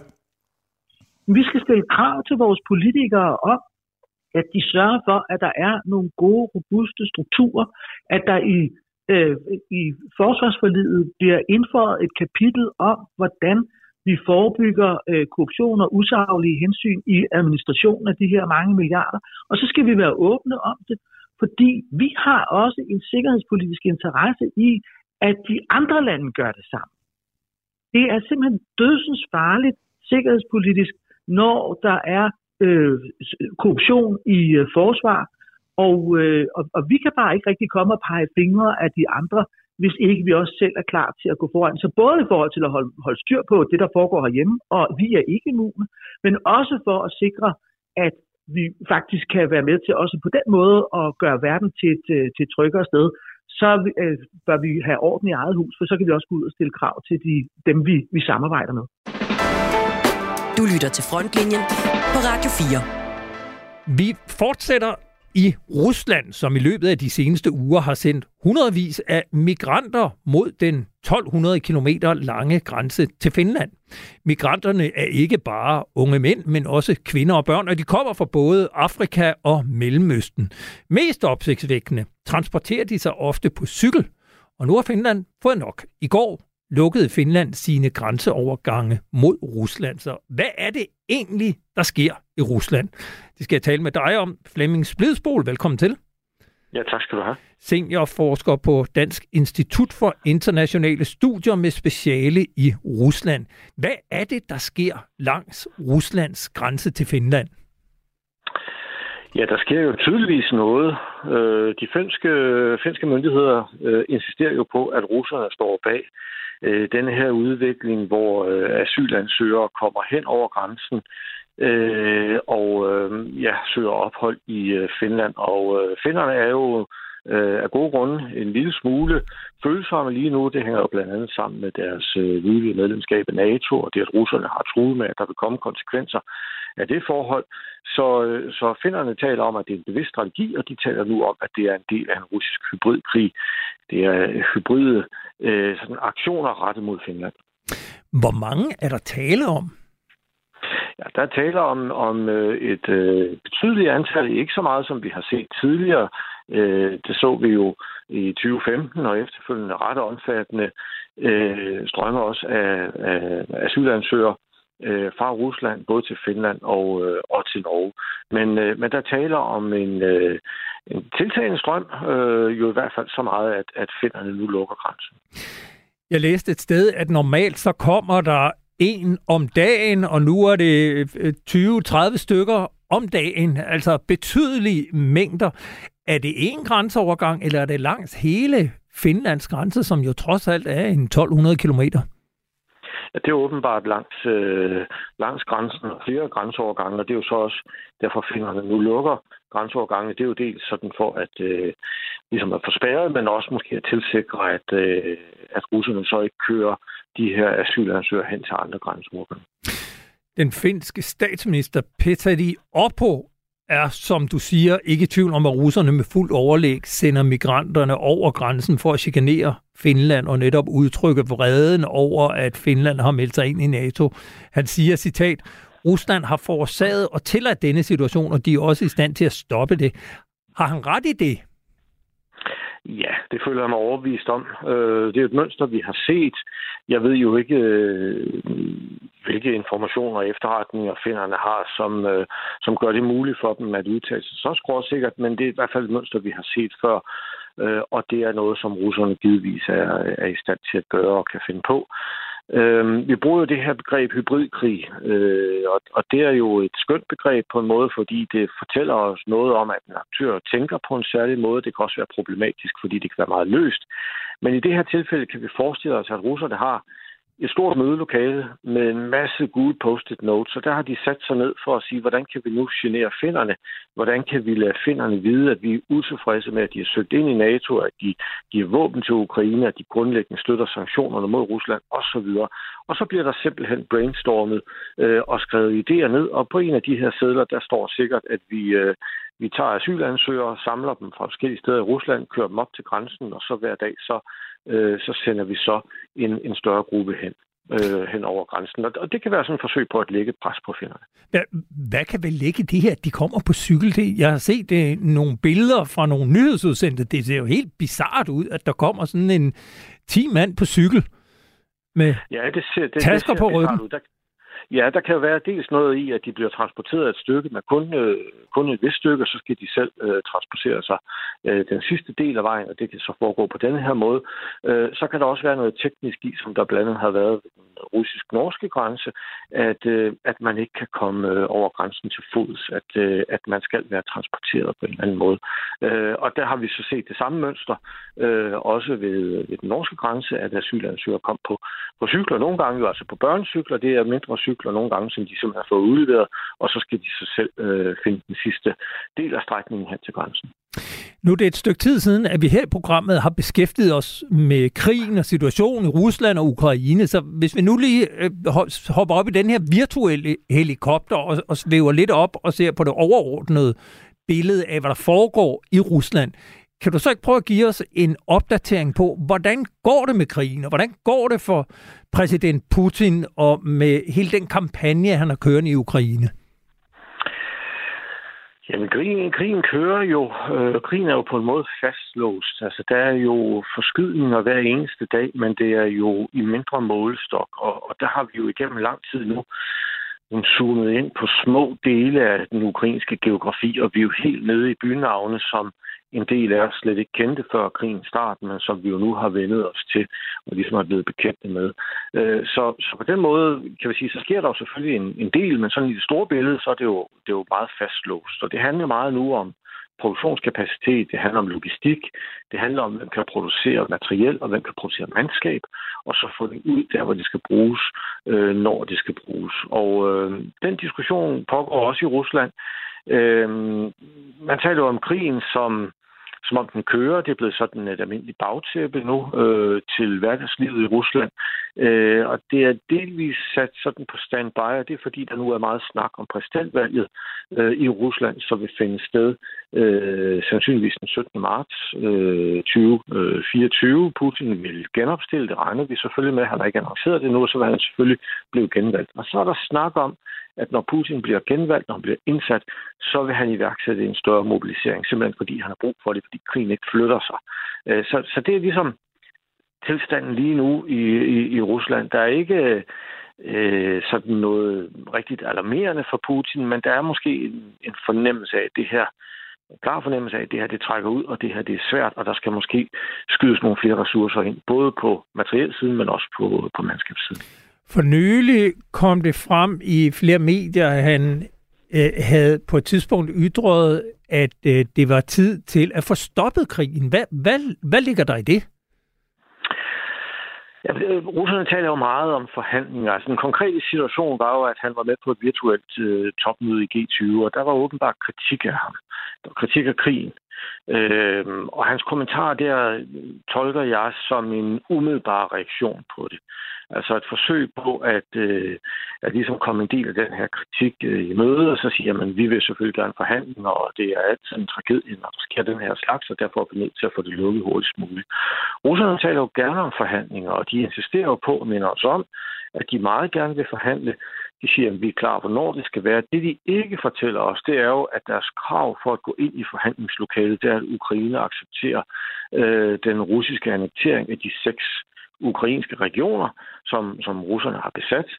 Vi skal stille krav til vores politikere om, at de sørger for, at der er nogle gode, robuste strukturer, at der i øh, i forsvarsforlidet bliver indført et kapitel om, hvordan vi forebygger øh, korruption og usaglige hensyn i administrationen af de her mange milliarder. Og så skal vi være åbne om det, fordi vi har også en sikkerhedspolitisk interesse i, at de andre lande gør det samme. Det er simpelthen dødsens farligt sikkerhedspolitisk, når der er øh, korruption i øh, forsvar, og, øh, og, og vi kan bare ikke rigtig komme og pege fingre af de andre, hvis ikke vi også selv er klar til at gå foran. Så både i forhold til at holde, holde styr på det, der foregår herhjemme, og vi er ikke immune, men også for at sikre, at vi faktisk kan være med til også på den måde at gøre verden til et, øh, til et tryggere sted, så øh, bør vi have orden i eget hus, for så kan vi også gå ud og stille krav til de, dem, vi, vi samarbejder med. Du lytter til Frontlinjen på Radio 4. Vi fortsætter i Rusland, som i løbet af de seneste uger har sendt hundredvis af migranter mod den 1200 km lange grænse til Finland. Migranterne er ikke bare unge mænd, men også kvinder og børn, og de kommer fra både Afrika og Mellemøsten. Mest opsigtsvækkende transporterer de sig ofte på cykel, og nu har Finland fået nok. I går lukkede Finland sine grænseovergange mod Rusland. Så hvad er det egentlig, der sker i Rusland? Det skal jeg tale med dig om. Flemming Splidsbol, velkommen til. Ja, tak skal du have. Seniorforsker på Dansk Institut for Internationale Studier med speciale i Rusland. Hvad er det, der sker langs Ruslands grænse til Finland? Ja, der sker jo tydeligvis noget. Øh, de finske, finske myndigheder øh, insisterer jo på, at russerne står bag øh, denne her udvikling, hvor asylansøgere kommer hen over grænsen øh, og øh, ja, søger ophold i øh, Finland. Og øh, finnerne er jo øh, af gode grunde en lille smule følsomme lige nu. Det hænger jo blandt andet sammen med deres øh, nylige medlemskab af NATO, og det, at russerne har truet med, at der vil komme konsekvenser af det forhold. Så, øh, så finnerne taler om, at det er en bevidst strategi, og de taler nu om, at det er en del af en russisk hybridkrig. Det er øh, hybride øh, sådan aktioner rettet mod Finland. Hvor mange er der tale om? Ja, der taler om, om øh, et øh, betydeligt antal, ikke så meget som vi har set tidligere. Øh, det så vi jo i 2015 og efterfølgende ret omfattende øh, strømme også af, af asylansøgere øh, fra Rusland, både til Finland og, øh, og til Norge. Men, øh, men der taler om en, øh, en tiltagende strøm, øh, jo i hvert fald så meget, at, at finnerne nu lukker grænsen. Jeg læste et sted, at normalt så kommer der en om dagen, og nu er det øh, 20-30 stykker om dagen, altså betydelige mængder. Er det en grænseovergang, eller er det langs hele Finlands grænse, som jo trods alt er en 1200 kilometer? At det er åbenbart langs, øh, langs grænsen og flere grænseovergange, og det er jo så også derfor finnerne nu lukker grænseovergange. Det er jo dels sådan for at øh, ligesom at få spærret, men også måske at tilsikre, at, øh, at russerne så ikke kører de her asylansøgere hen til andre grænseovergange. Den finske statsminister Petteri Orpo er, som du siger, ikke i tvivl om, at russerne med fuld overlæg sender migranterne over grænsen for at chikanere Finland og netop udtrykke vreden over, at Finland har meldt sig ind i NATO. Han siger, citat, Rusland har forårsaget og tilladt denne situation, og de er også i stand til at stoppe det. Har han ret i det? Ja, det føler jeg mig overbevist om. Øh, det er et mønster, vi har set. Jeg ved jo ikke, øh, hvilke informationer og efterretninger finderne har, som, øh, som gør det muligt for dem at udtale sig så skråsikkert, men det er i hvert fald et mønster, vi har set før, øh, og det er noget, som russerne givetvis er, er i stand til at gøre og kan finde på. Øh, vi bruger jo det her begreb hybridkrig, øh, og, og det er jo et skønt begreb på en måde, fordi det fortæller os noget om, at en aktør tænker på en særlig måde. Det kan også være problematisk, fordi det kan være meget løst. Men i det her tilfælde kan vi forestille os, at russerne har et stort mødelokale med en masse gode post-it notes, og der har de sat sig ned for at sige, hvordan kan vi nu genere finderne? Hvordan kan vi lade finderne vide, at vi er utilfredse med, at de har søgt ind i NATO, at de giver våben til Ukraine, at de grundlæggende støtter sanktionerne mod Rusland osv. Og så bliver der simpelthen brainstormet øh, og skrevet idéer ned, og på en af de her sædler, der står sikkert, at vi, øh, vi tager asylansøgere, samler dem fra forskellige steder i Rusland, kører dem op til grænsen, og så hver dag så øh, så sender vi så en, en større gruppe hen øh, hen over grænsen. Og det kan være sådan et forsøg på at lægge pres på finderne. Hvad, hvad kan vel lægge det her, de kommer på cykel? Det, jeg har set det, øh, nogle billeder fra nogle nyhedsudsendte. Det ser jo helt bizart ud, at der kommer sådan en 10 mand på cykel med ja, det ser, det, tasker det ser på ryggen. Ud. Der, Ja, der kan jo være dels noget i, at de bliver transporteret et stykke, men kun, øh, kun et vist stykke, så skal de selv øh, transportere sig øh, den sidste del af vejen, og det kan så foregå på denne her måde. Øh, så kan der også være noget teknisk i, som der blandt andet har været ved den russisk-norske grænse, at, øh, at man ikke kan komme øh, over grænsen til fods, at, øh, at man skal være transporteret på en eller anden måde. Øh, og der har vi så set det samme mønster, øh, også ved, ved den norske grænse, at asylansøgere kom på, på cykler, nogle gange jo altså på børnecykler, det er mindre cykler, cykler nogle gange, som de simpelthen har fået udleveret, og så skal de så selv øh, finde den sidste del af strækningen hen til grænsen. Nu er det et stykke tid siden, at vi her i programmet har beskæftiget os med krigen og situationen i Rusland og Ukraine. Så hvis vi nu lige øh, hopper op i den her virtuelle helikopter og, og svæver lidt op og ser på det overordnede billede af, hvad der foregår i Rusland, kan du så ikke prøve at give os en opdatering på, hvordan går det med krigen, og hvordan går det for præsident Putin og med hele den kampagne, han har kørende i Ukraine? Jamen, krigen, krigen kører jo, øh, krigen er jo på en måde fastlåst. Altså, der er jo forskydninger hver eneste dag, men det er jo i mindre målestok, og, og der har vi jo igennem lang tid nu zoomet ind på små dele af den ukrainske geografi, og vi er jo helt nede i bynavne, som en del af os slet ikke kendte før krigen start, men som vi jo nu har vendet os til, og ligesom er blevet bekendte med. Øh, så, så på den måde, kan vi sige, så sker der jo selvfølgelig en, en del, men sådan i det store billede, så er det jo, det er jo meget fastlåst. Og det handler meget nu om produktionskapacitet, det handler om logistik, det handler om, hvem kan producere materiel, og hvem kan producere mandskab, og så få det ud der, hvor det skal bruges, øh, når det skal bruges. Og øh, den diskussion pågår også i Rusland. Øh, man taler jo om krigen som som om den kører. Det er blevet sådan et almindeligt bagtæppe nu øh, til hverdagslivet i Rusland. Øh, og det er delvis sat sådan på standby, og det er fordi, der nu er meget snak om præsidentvalget øh, i Rusland, som vil finde sted øh, sandsynligvis den 17. marts øh, 2024. Øh, Putin vil genopstille, det regner vi selvfølgelig med. Han har ikke annonceret det nu, så vil han selvfølgelig blive genvalgt. Og så er der snak om, at når Putin bliver genvalgt, når han bliver indsat, så vil han iværksætte en større mobilisering, simpelthen fordi han har brug for det, fordi krigen ikke flytter sig. Øh, så, så det er ligesom tilstanden lige nu i, i, i Rusland. Der er ikke øh, sådan noget rigtigt alarmerende for Putin, men der er måske en, en fornemmelse af, at det her en klar fornemmelse af, at det her det trækker ud, og det her det er svært, og der skal måske skydes nogle flere ressourcer ind, både på materiel siden, men også på, på mandskabssiden. For nylig kom det frem i flere medier, at han øh, havde på et tidspunkt ytret, at øh, det var tid til at få stoppet krigen. Hvad, hvad, hvad ligger der i det? Ja, øh, russerne taler jo meget om forhandlinger. Altså, den konkrete situation var jo, at han var med på et virtuelt øh, topmøde i G20, og der var åbenbart kritik af ham. Der var kritik af krigen. Øh, og hans kommentar der tolker jeg som en umiddelbar reaktion på det. Altså et forsøg på at, øh, at ligesom komme en del af den her kritik øh, i møde, og så siger at vi vil selvfølgelig gerne forhandle, og det er altid en tragedie, når der sker den her slags, og derfor er vi nødt til at få det lukket hurtigst muligt. Russerne taler jo gerne om forhandlinger, og de insisterer jo på at minder os om, at de meget gerne vil forhandle. De siger, at vi er klar, hvornår det skal være. Det, de ikke fortæller os, det er jo, at deres krav for at gå ind i forhandlingslokalet, det er, at Ukraine accepterer øh, den russiske annektering af de seks ukrainske regioner, som, som russerne har besat.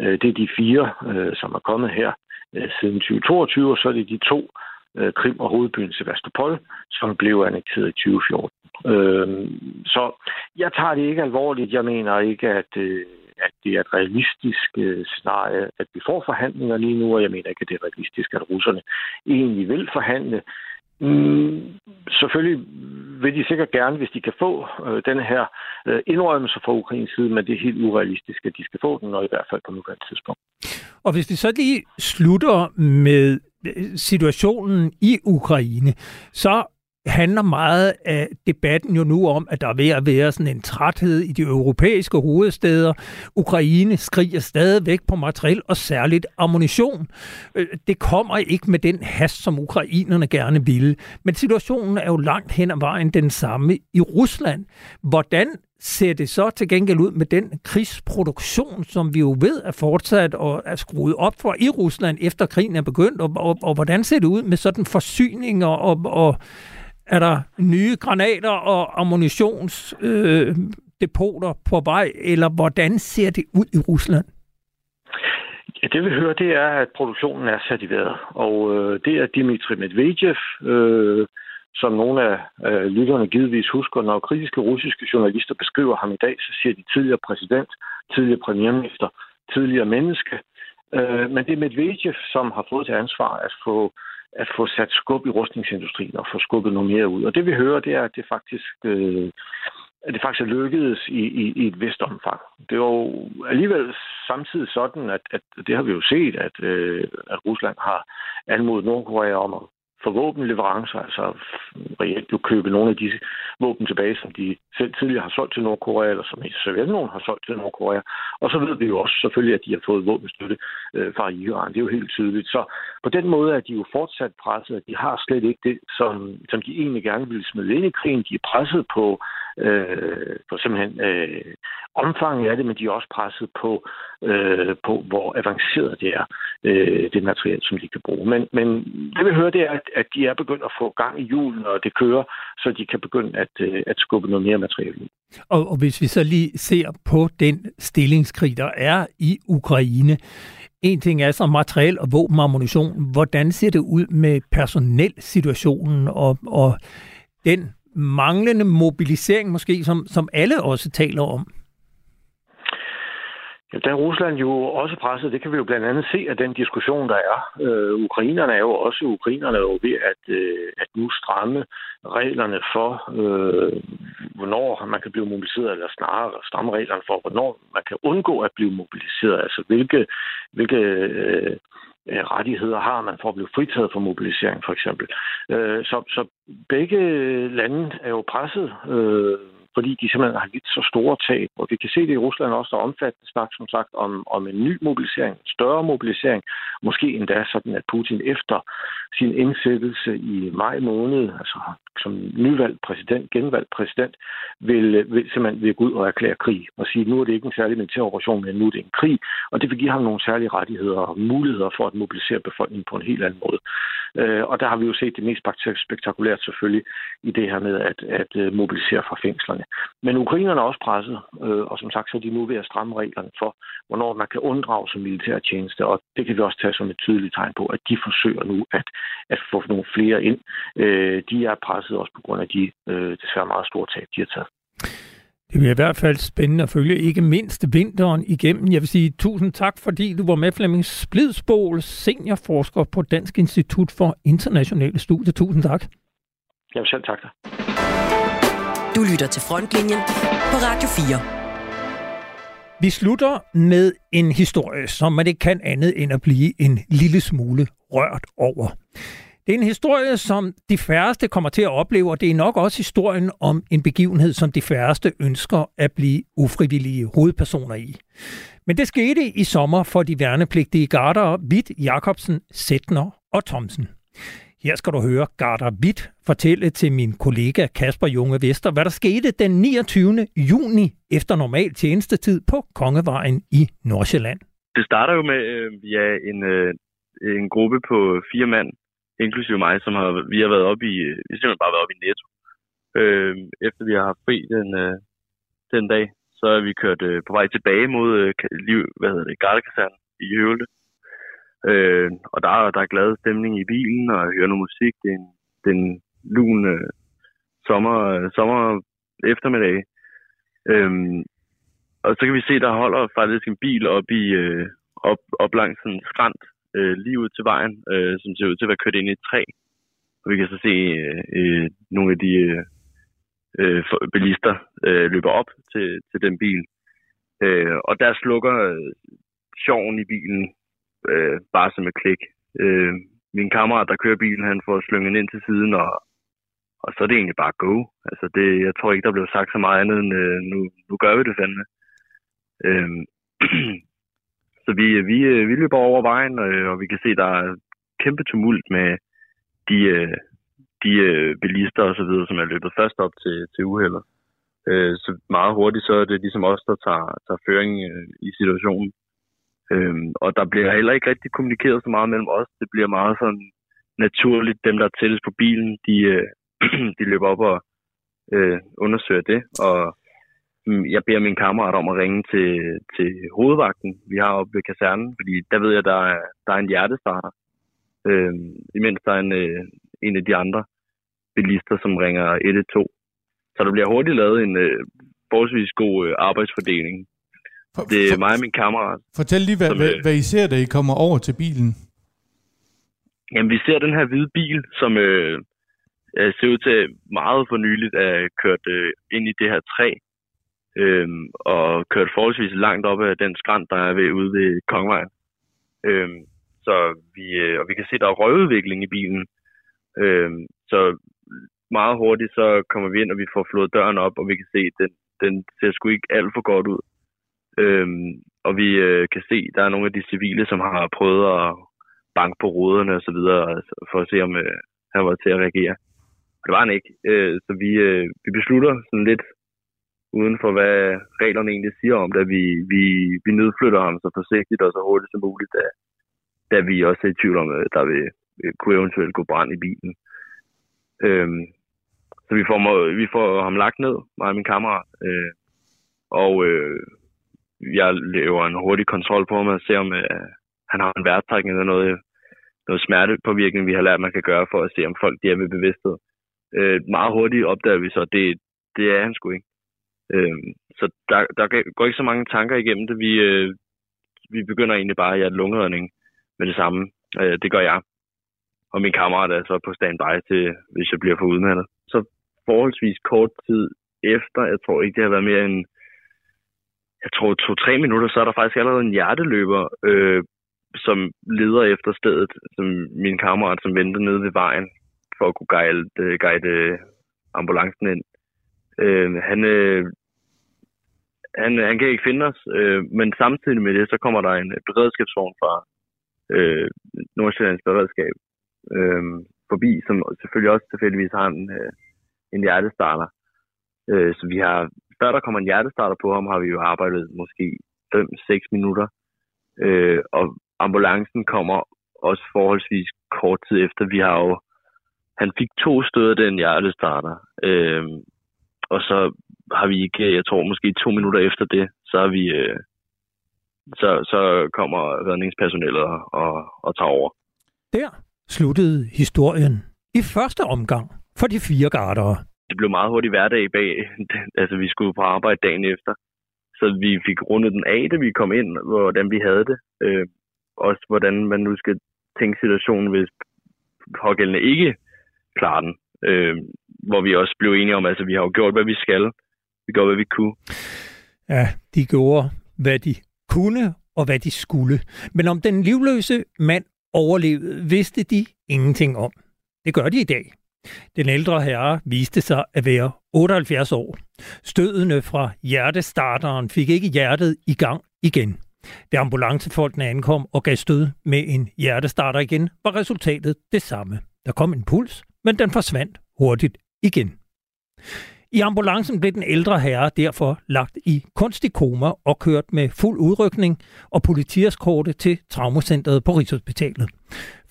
Øh, det er de fire, øh, som er kommet her øh, siden 2022, og så er det de to, øh, Krim og hovedbyen Sevastopol, som blev annekteret i 2014. Øh, så jeg tager det ikke alvorligt. Jeg mener ikke, at, øh, at det er et realistisk øh, scenarie, at vi får forhandlinger lige nu, og jeg mener ikke, at det er realistisk, at russerne egentlig vil forhandle. Mm, selvfølgelig vil de sikkert gerne, hvis de kan få øh, den her øh, indrømmelse fra Ukraines side, men det er helt urealistisk, at de skal få den, og i hvert fald på nuværende tidspunkt. Og hvis vi så lige slutter med øh, situationen i Ukraine, så handler meget af debatten jo nu om, at der er ved at være sådan en træthed i de europæiske hovedsteder. Ukraine skriger stadigvæk på materiel og særligt ammunition. Øh, det kommer ikke med den hast, som ukrainerne gerne ville. Men situationen er jo langt hen ad vejen den samme i Rusland. Hvordan ser det så til gengæld ud med den krigsproduktion, som vi jo ved er fortsat og er skruet op for i Rusland, efter krigen er begyndt, og, og, og hvordan ser det ud med sådan forsyninger og, og er der nye granater og ammunitionsdepoter øh, på vej, eller hvordan ser det ud i Rusland? Ja, det vi hører, det er, at produktionen er sat i vejret. Og øh, det er Dimitri Medvedev, øh, som nogle af øh, lytterne givetvis husker, når kritiske russiske journalister beskriver ham i dag, så siger de tidligere præsident, tidligere premierminister, tidligere menneske. Øh, men det er Medvedev, som har fået til ansvar at få at få sat skub i rustningsindustrien og få skubbet noget mere ud. Og det vi hører, det er, at det faktisk øh, at det faktisk er lykkedes i, i, i et vist omfang. Det er jo alligevel samtidig sådan, at, at det har vi jo set, at, øh, at Rusland har anmodet Nordkorea om at for våbenleverancer, altså reelt jo købe nogle af disse våben tilbage, som de selv tidligere har solgt til Nordkorea, eller som Sovjetunionen har solgt til Nordkorea. Og så ved vi jo også selvfølgelig, at de har fået våbenstøtte øh, fra Iran. Det er jo helt tydeligt. Så på den måde er de jo fortsat presset, de har slet ikke det, som, som de egentlig gerne ville smide ind i krigen. De er presset på øh, på simpelthen øh, omfanget af det, men de er også presset på, øh, på hvor avanceret det er, øh, det materiel, som de kan bruge. Men, men det vi hører, det er, at, at de er begyndt at få gang i julen, og det kører, så de kan begynde at, øh, at skubbe noget mere materiel ud. Og, og hvis vi så lige ser på den stillingskrig, der er i Ukraine, en ting er så materiel og våben ammunition. Hvordan ser det ud med personelsituationen og, og den manglende mobilisering måske, som, som alle også taler om? Ja, der er Rusland jo også presset. Det kan vi jo blandt andet se af den diskussion, der er. Øh, ukrainerne er jo også ukrainerne er jo ved at, øh, at nu stramme reglerne for, øh, hvornår man kan blive mobiliseret, eller snarere stramme reglerne for, hvornår man kan undgå at blive mobiliseret. Altså hvilke, hvilke øh, rettigheder har man for at blive fritaget for mobilisering, for eksempel. Øh, så, så begge lande er jo presset øh, fordi de simpelthen har givet så store tab. Og vi kan se det i Rusland også, der omfattende snak, som sagt, om, om en ny mobilisering, en større mobilisering, måske endda sådan, at Putin efter sin indsættelse i maj måned, altså som nyvalgt præsident, genvalgt præsident, vil, vil simpelthen vil gå ud og erklære krig og sige, at nu er det ikke en særlig militær operation, men nu er det en krig, og det vil give ham nogle særlige rettigheder og muligheder for at mobilisere befolkningen på en helt anden måde. Øh, og der har vi jo set det mest spektakulært selvfølgelig i det her med at, at øh, mobilisere fra fængslerne. Men ukrainerne er også presset, øh, og som sagt så er de nu ved at stramme reglerne for, hvornår man kan unddrage sig militærtjeneste, og det kan vi også tage som et tydeligt tegn på, at de forsøger nu at, at få nogle flere ind. Øh, de er presset også på grund af de desværre meget store tab, de har taget. Det bliver i hvert fald spændende at følge, ikke mindst vinteren igennem. Jeg vil sige tusind tak, fordi du var med, Flemming Splidsbål, seniorforsker på Dansk Institut for Internationale Studier. Tusind tak. Jamen selv tak. Du lytter til Frontlinjen på Radio 4. Vi slutter med en historie, som man ikke kan andet end at blive en lille smule rørt over. Det er en historie, som de færreste kommer til at opleve, og det er nok også historien om en begivenhed, som de færreste ønsker at blive ufrivillige hovedpersoner i. Men det skete i sommer for de værnepligtige gardere Witt, Jacobsen, Sætner og Thomsen. Her skal du høre Garder Witt fortælle til min kollega Kasper Junge Vester, hvad der skete den 29. juni efter normal tjenestetid på Kongevejen i Nordsjælland. Det starter jo med øh, ja, en, øh, en gruppe på fire mand, inklusive mig, som har, vi har været oppe i, vi har simpelthen bare været oppe i Netto. Øh, efter vi har haft fri den, øh, den dag, så er vi kørt øh, på vej tilbage mod øh, liv, hvad hedder det, Gardekasernen i Høvle. Øh, og der, der er glad stemning i bilen, og jeg hører noget musik. Det er en, det er en lun øh, sommer, øh, sommer eftermiddag. Øh, og så kan vi se, der holder faktisk en bil op, i, øh, op, op langs en skrant, øh, lige ud til vejen, øh, som ser ud til at være kørt ind i et træ. Og vi kan så se øh, øh nogle af de øh, øh bilister øh, løber op til, til den bil. Øh, og der slukker øh, sjoven i bilen øh, bare som et klik. Øh, min kammerat, der kører bilen, han får slynget ind til siden, og, og så er det egentlig bare go. Altså det, jeg tror ikke, der blev sagt så meget andet end, øh, nu, nu gør vi det fandme. Øh, Så vi, vi, øh, vi løber over vejen, øh, og vi kan se, der er kæmpe tumult med de, øh, de bilister og så videre, som er løbet først op til, til uheldet. Så meget hurtigt, så er det ligesom os, der tager, tager føring i situationen. Og der bliver heller ikke rigtig kommunikeret så meget mellem os. Det bliver meget sådan naturligt. Dem, der er tættest på bilen, de, de løber op og øh, undersøger det. Og jeg beder min kammerat om at ringe til, til hovedvagten, vi har oppe ved kasernen, fordi der ved jeg, der er, der er en hjertestarter. Øh, imens der er en, øh, en af de andre bilister, som ringer 112. Så der bliver hurtigt lavet en øh, forholdsvis god øh, arbejdsfordeling. For, det er for, mig og min kammerat. Fortæl lige, hvad, som, hvad, øh, hvad I ser, da I kommer over til bilen. Jamen, vi ser den her hvide bil, som øh, øh, ser ud til meget for nyligt at kørt øh, ind i det her træ, øh, og kørt forholdsvis langt op af den skrant, der er ved, ude ved Kongvejen. Øh, så vi, øh, og vi kan se, der er røgudvikling i bilen. Øh, så meget hurtigt så kommer vi ind, og vi får flået døren op, og vi kan se, at den, den ser sgu ikke alt for godt ud. Øhm, og vi øh, kan se, at der er nogle af de civile, som har prøvet at banke på ruderne og så videre, altså for at se, om øh, han var til at reagere. Og det var han ikke. Øh, så vi, øh, vi beslutter sådan lidt uden for, hvad reglerne egentlig siger om det, at vi, vi, vi nedflytter ham så forsigtigt og så hurtigt som muligt, da, da vi også er i tvivl om, at der vil, øh, kunne eventuelt gå brand i bilen. Øhm, så vi får, vi får ham lagt ned, mig og min kammerat. Øh, og øh, jeg laver en hurtig kontrol på ham og ser, om øh, han har en værtrækning eller noget, noget smertepåvirkning, vi har lært, man kan gøre for at se, om folk de er ved bevidsthed. Øh, meget hurtigt opdager vi så, at det, det er han sgu ikke. Øh, så der, der går ikke så mange tanker igennem det. Vi, øh, vi begynder egentlig bare at hjerte lungeredning med det samme. Øh, det gør jeg. Og min kammerat er så på standby til, hvis jeg bliver for udmattet. Så forholdsvis kort tid efter, jeg tror ikke, det har været mere end, jeg tror to-tre minutter, så er der faktisk allerede en hjerteløber, øh, som leder efter stedet, som min kammerat, som venter nede ved vejen, for at kunne guide, øh, guide øh, ambulancen ind. Øh, han, øh, han, øh, han kan ikke finde os, øh, men samtidig med det, så kommer der en øh, beredskabsvogn fra øh, Nordsjællands beredskab øh, forbi, som selvfølgelig også tilfældigvis har en, øh, en hjertestarter. Øh, så vi har, før der kommer en hjertestarter på ham, har vi jo arbejdet måske 5-6 minutter. Øh, og ambulancen kommer også forholdsvis kort tid efter. Vi har jo, han fik to stød af den hjertestarter. Øh, og så har vi ikke, jeg tror måske to minutter efter det, så har vi, øh, så, så kommer redningspersonellet og, og, tager over. Der sluttede historien i første omgang for de fire gardere. Det blev meget hurtigt hverdag bag. altså, vi skulle på arbejde dagen efter. Så vi fik rundet den af, da vi kom ind, hvordan vi havde det. Øh, også hvordan man nu skal tænke situationen, hvis pågældende ikke klarer den. Øh, hvor vi også blev enige om, altså vi har jo gjort, hvad vi skal. Vi gjorde, hvad vi kunne. Ja, de gjorde, hvad de kunne og hvad de skulle. Men om den livløse mand overlevede, vidste de ingenting om. Det gør de i dag. Den ældre herre viste sig at være 78 år. Stødene fra hjertestarteren fik ikke hjertet i gang igen. Da ambulancefolkene ankom og gav stød med en hjertestarter igen, var resultatet det samme. Der kom en puls, men den forsvandt hurtigt igen. I ambulancen blev den ældre herre derfor lagt i kunstig koma og kørt med fuld udrykning og politieskorte til traumacentret på Rigshospitalet.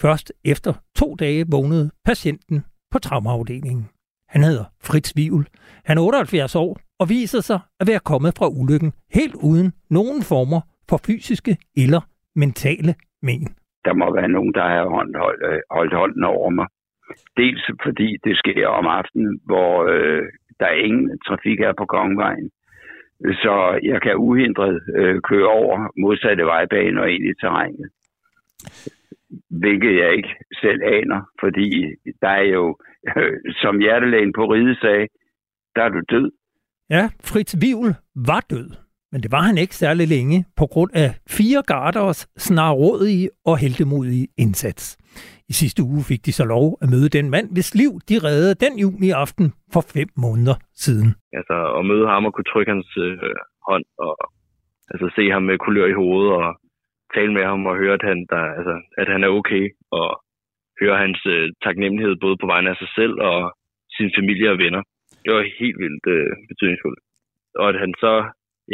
Først efter to dage vågnede patienten på traumaafdelingen. Han hedder Fritz Vivel. Han er 78 år og viser sig at være kommet fra ulykken helt uden nogen former for fysiske eller mentale men. Der må være nogen, der har holdt, holdt, holdt hånden over mig. Dels fordi det sker om aftenen, hvor øh, der ingen trafik her på Kongevejen. Så jeg kan uhindret øh, køre over modsatte vejbane og ind i terrænet hvilket jeg ikke selv aner, fordi der er jo, som hjertelægen på ride sagde, der er du død. Ja, Fritz Vivl var død, men det var han ikke særlig længe på grund af fire garders snarrådige og heldemodige indsats. I sidste uge fik de så lov at møde den mand, hvis liv de reddede den juni aften for fem måneder siden. Altså at møde ham og kunne trykke hans øh, hånd og altså se ham med kulør i hovedet og tale med ham og høre, at han, der, altså, at han er okay, og høre hans øh, taknemmelighed både på vegne af sig selv og sin familie og venner. Det var helt vildt øh, betydningsfuldt. Og at han så,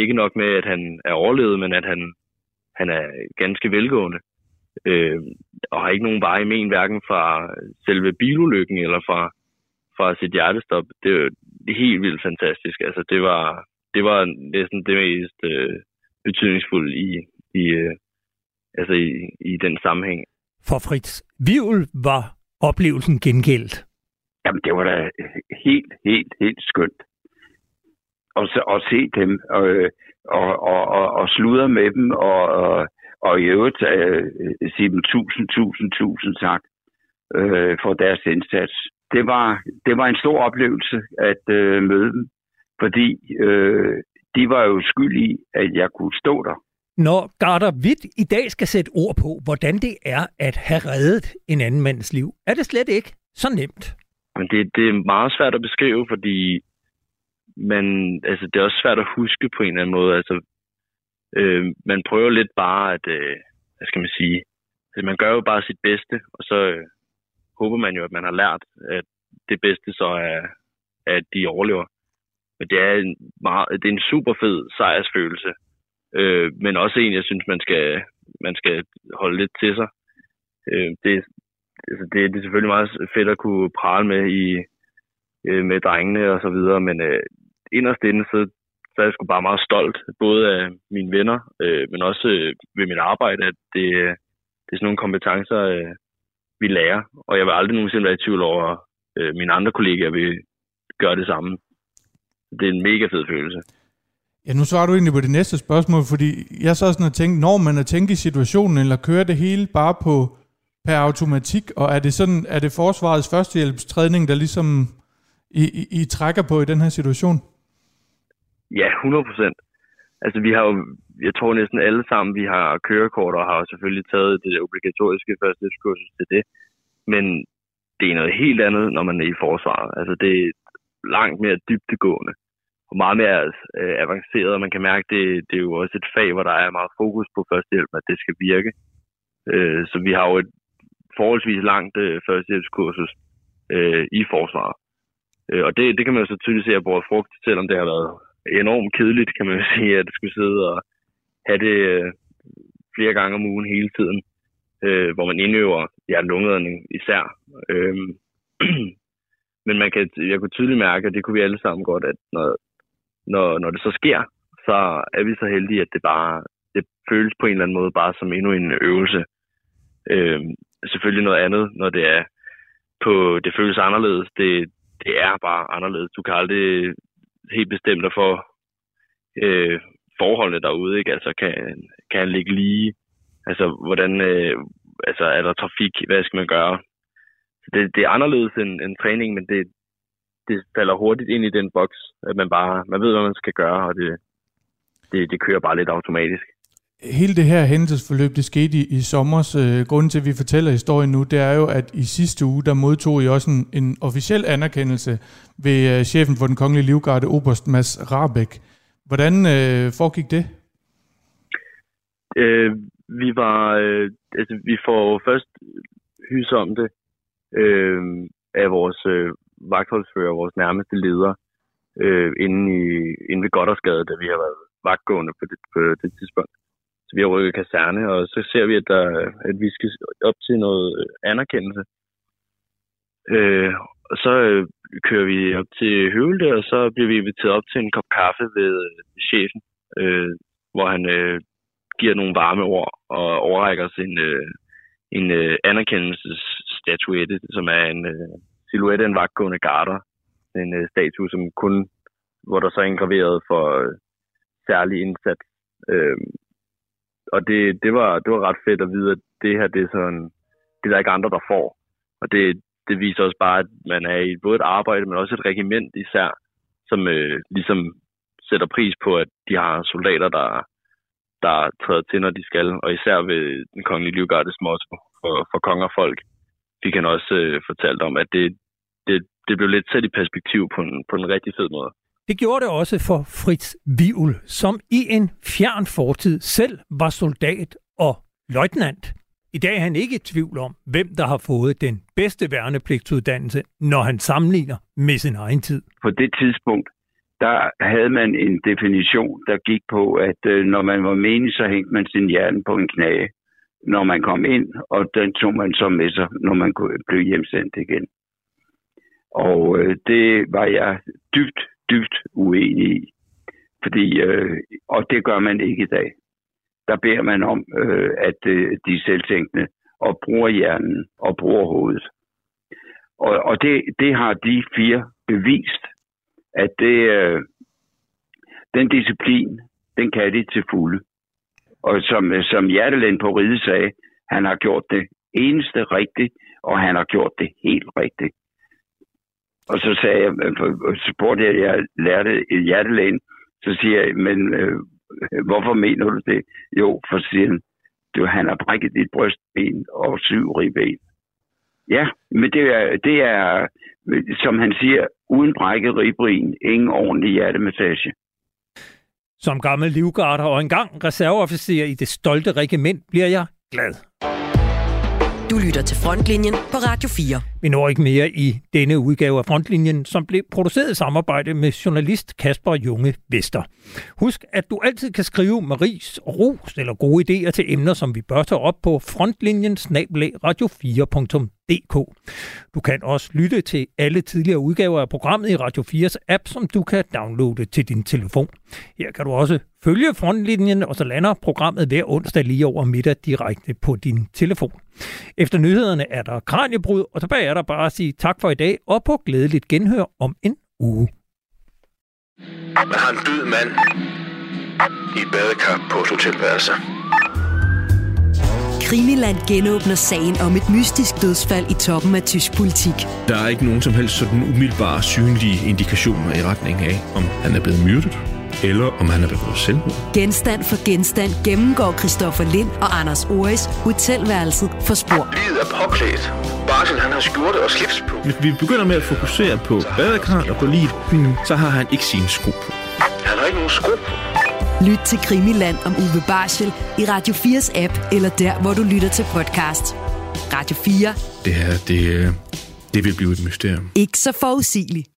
ikke nok med, at han er overlevet, men at han, han er ganske velgående, øh, og har ikke nogen veje men, hverken fra selve bilulykken eller fra, fra sit hjertestop. Det er helt vildt fantastisk. Altså, det var, det var næsten det mest øh, betydningsfulde i, i, øh, altså i, i den sammenhæng. For Fritz Vivl var oplevelsen gengældt. Jamen, det var da helt, helt, helt skønt at, at se dem og, og, og, og, og sludre med dem og, og, og i øvrigt uh, sige dem tusind, tusind, tusind tak uh, for deres indsats. det, var, det var en stor oplevelse at øh, møde dem, fordi øh, de var jo skyld i, at jeg kunne stå der. Når Garder Witt i dag skal sætte ord på, hvordan det er at have reddet en anden mands liv, er det slet ikke så nemt. Men det, det er meget svært at beskrive, fordi men altså, det er også svært at huske på en eller anden måde. Altså, øh, man prøver lidt bare at, øh, hvad skal man sige, altså, man gør jo bare sit bedste, og så øh, håber man jo, at man har lært, at det bedste så er, at de overlever. Men det er en, meget, det er en super fed sejrsfølelse, øh, men også en, jeg synes, man skal, man skal holde lidt til sig. Øh, det, altså det, det er selvfølgelig meget fedt at kunne prale med i øh, med drengene og så videre, men øh, inderst inde, så, så er jeg sgu bare meget stolt, både af mine venner, øh, men også øh, ved mit arbejde, at det, øh, det er sådan nogle kompetencer, øh, vi lærer, og jeg vil aldrig nogensinde være i tvivl over, at øh, mine andre kollegaer vil gøre det samme. Det er en mega fed følelse. Ja, nu svarer du egentlig på det næste spørgsmål, fordi jeg så sådan har tænkte, når man er tænkt i situationen, eller kører det hele bare på per automatik, og er det sådan, er det forsvarets førstehjælpstræning, der ligesom I, I, I trækker på i den her situation? Ja, 100 procent. Altså vi har jo, jeg tror næsten alle sammen, vi har kørekort og har jo selvfølgelig taget det obligatoriske førstehjælpskursus til det. Men det er noget helt andet, når man er i forsvaret. Altså det er langt mere dybtegående og meget mere øh, avanceret, og man kan mærke, det, det er jo også et fag, hvor der er meget fokus på førstehjælp, at det skal virke. Øh, så vi har jo et forholdsvis langt øh, førstehjælpskursus øh, i forsvaret. Øh, og det, det kan man jo så tydeligt se at bruge frugt, selvom det har været enormt kedeligt, kan man sige, at skulle sidde og have det øh, flere gange om ugen hele tiden, øh, hvor man indøver ja, lungeredning især. Øh, men man kan, jeg kunne tydeligt mærke, at det kunne vi alle sammen godt, at når, når, når det så sker, så er vi så heldige, at det bare det føles på en eller anden måde bare som endnu en øvelse. Øh, selvfølgelig noget andet, når det er på, det føles anderledes. Det, det er bare anderledes. Du kan aldrig helt bestemt dig for øh, forholdene derude, ikke? Altså, kan, kan han ligge lige? Altså, hvordan, øh, altså, er der trafik? Hvad skal man gøre? Det, det er anderledes end, end træning, men det, det falder hurtigt ind i den boks, at man bare, man ved, hvad man skal gøre, og det, det, det kører bare lidt automatisk hele det her hændelsesforløb, det skete i, i sommers. Øh, grunden til, at vi fortæller historien nu, det er jo, at i sidste uge, der modtog I også en, en officiel anerkendelse ved øh, chefen for den kongelige livgarde, Oberst Mads Rabeck. Hvordan øh, foregik det? Øh, vi var, øh, altså, vi får først hys om det øh, af vores øh, vagtholdsfører, vores nærmeste leder, øh, inde, i, inde ved Goddersgade, da vi har været vagtgående på det, på det tidspunkt vi har rykket kaserne, og så ser vi, at, der, at vi skal op til noget øh, anerkendelse. Øh, og så øh, kører vi op til Høvelde, og så bliver vi inviteret op til en kop kaffe ved øh, chefen, øh, hvor han øh, giver nogle varme ord og overrækker os en, øh, en øh, anerkendelsesstatuette, som er en øh, silhuet af en vagtgående garter. En øh, statue, som kun, hvor der så er indgraveret for øh, særlig indsats. Øh, og det, det, var, det var ret fedt at vide, at det her, det er sådan, det er der ikke andre, der får. Og det, det viser også bare, at man er i både et arbejde, men også et regiment især, som øh, ligesom sætter pris på, at de har soldater, der, der træder til, når de skal. Og især ved den kongelige livgardes motto for, for konger og folk, fik han også øh, fortalt om, at det, det, det blev lidt sat i perspektiv på en, på en rigtig fed måde. Det gjorde det også for Fritz Vivl, som i en fjern fortid selv var soldat og løjtnant. I dag er han ikke i tvivl om, hvem der har fået den bedste værnepligtsuddannelse, når han sammenligner med sin egen tid. På det tidspunkt, der havde man en definition, der gik på, at øh, når man var menig, så hængte man sin hjerne på en knage, når man kom ind, og den tog man så med sig, når man blev hjemsendt igen. Og øh, det var jeg dybt dybt uenig i. Fordi, øh, og det gør man ikke i dag. Der beder man om, øh, at øh, de er selvtænkende og bruger hjernen og bruger hovedet. Og, og det, det har de fire bevist, at det, øh, den disciplin, den kan de til fulde. Og som, øh, som Hjertelen på Ride sagde, han har gjort det eneste rigtigt, og han har gjort det helt rigtigt. Og så sagde jeg, øh, så spurgte jeg, jeg lærte hjertelægen, så siger jeg, men øh, hvorfor mener du det? Jo, for siger du, han har brækket dit brystben og syv ribben. Ja, men det er, det er, som han siger, uden brækket ribben, ingen ordentlig hjertemassage. Som gammel livgarder og engang reserveofficer i det stolte regiment bliver jeg glad. Du lytter til Frontlinjen på Radio 4. Vi når ikke mere i denne udgave af Frontlinjen, som blev produceret i samarbejde med journalist Kasper Junge Vester. Husk, at du altid kan skrive Maris ros eller gode idéer til emner, som vi bør tage op på frontlinjen radio4.dk. Du kan også lytte til alle tidligere udgaver af programmet i Radio 4's app, som du kan downloade til din telefon. Her kan du også følge frontlinjen, og så lander programmet hver onsdag lige over middag direkte på din telefon. Efter nyhederne er der kranjebrud, og tilbage er der bare at sige tak for i dag, og på glædeligt genhør om en uge. Man har en død mand i et badekar på et hotelværelse. Krimiland genåbner sagen om et mystisk dødsfald i toppen af tysk politik. Der er ikke nogen som helst sådan umiddelbare synlige indikationer i retning af, om han er blevet myrdet, eller om han er begået selvmord. Genstand for genstand gennemgår Christoffer Lind og Anders Oris hotelværelset for spor. Livet er påklædt. Barsel, han har skjorte og slips på. Hvis vi begynder med at fokusere på badekarret og på livet, mm. så har han ikke sine sko på. Han har ikke nogen sko på. Lyt til Krimiland om Uwe Barschel i Radio 4's app, eller der, hvor du lytter til podcast. Radio 4. Det her, det, det vil blive et mysterium. Ikke så forudsigeligt.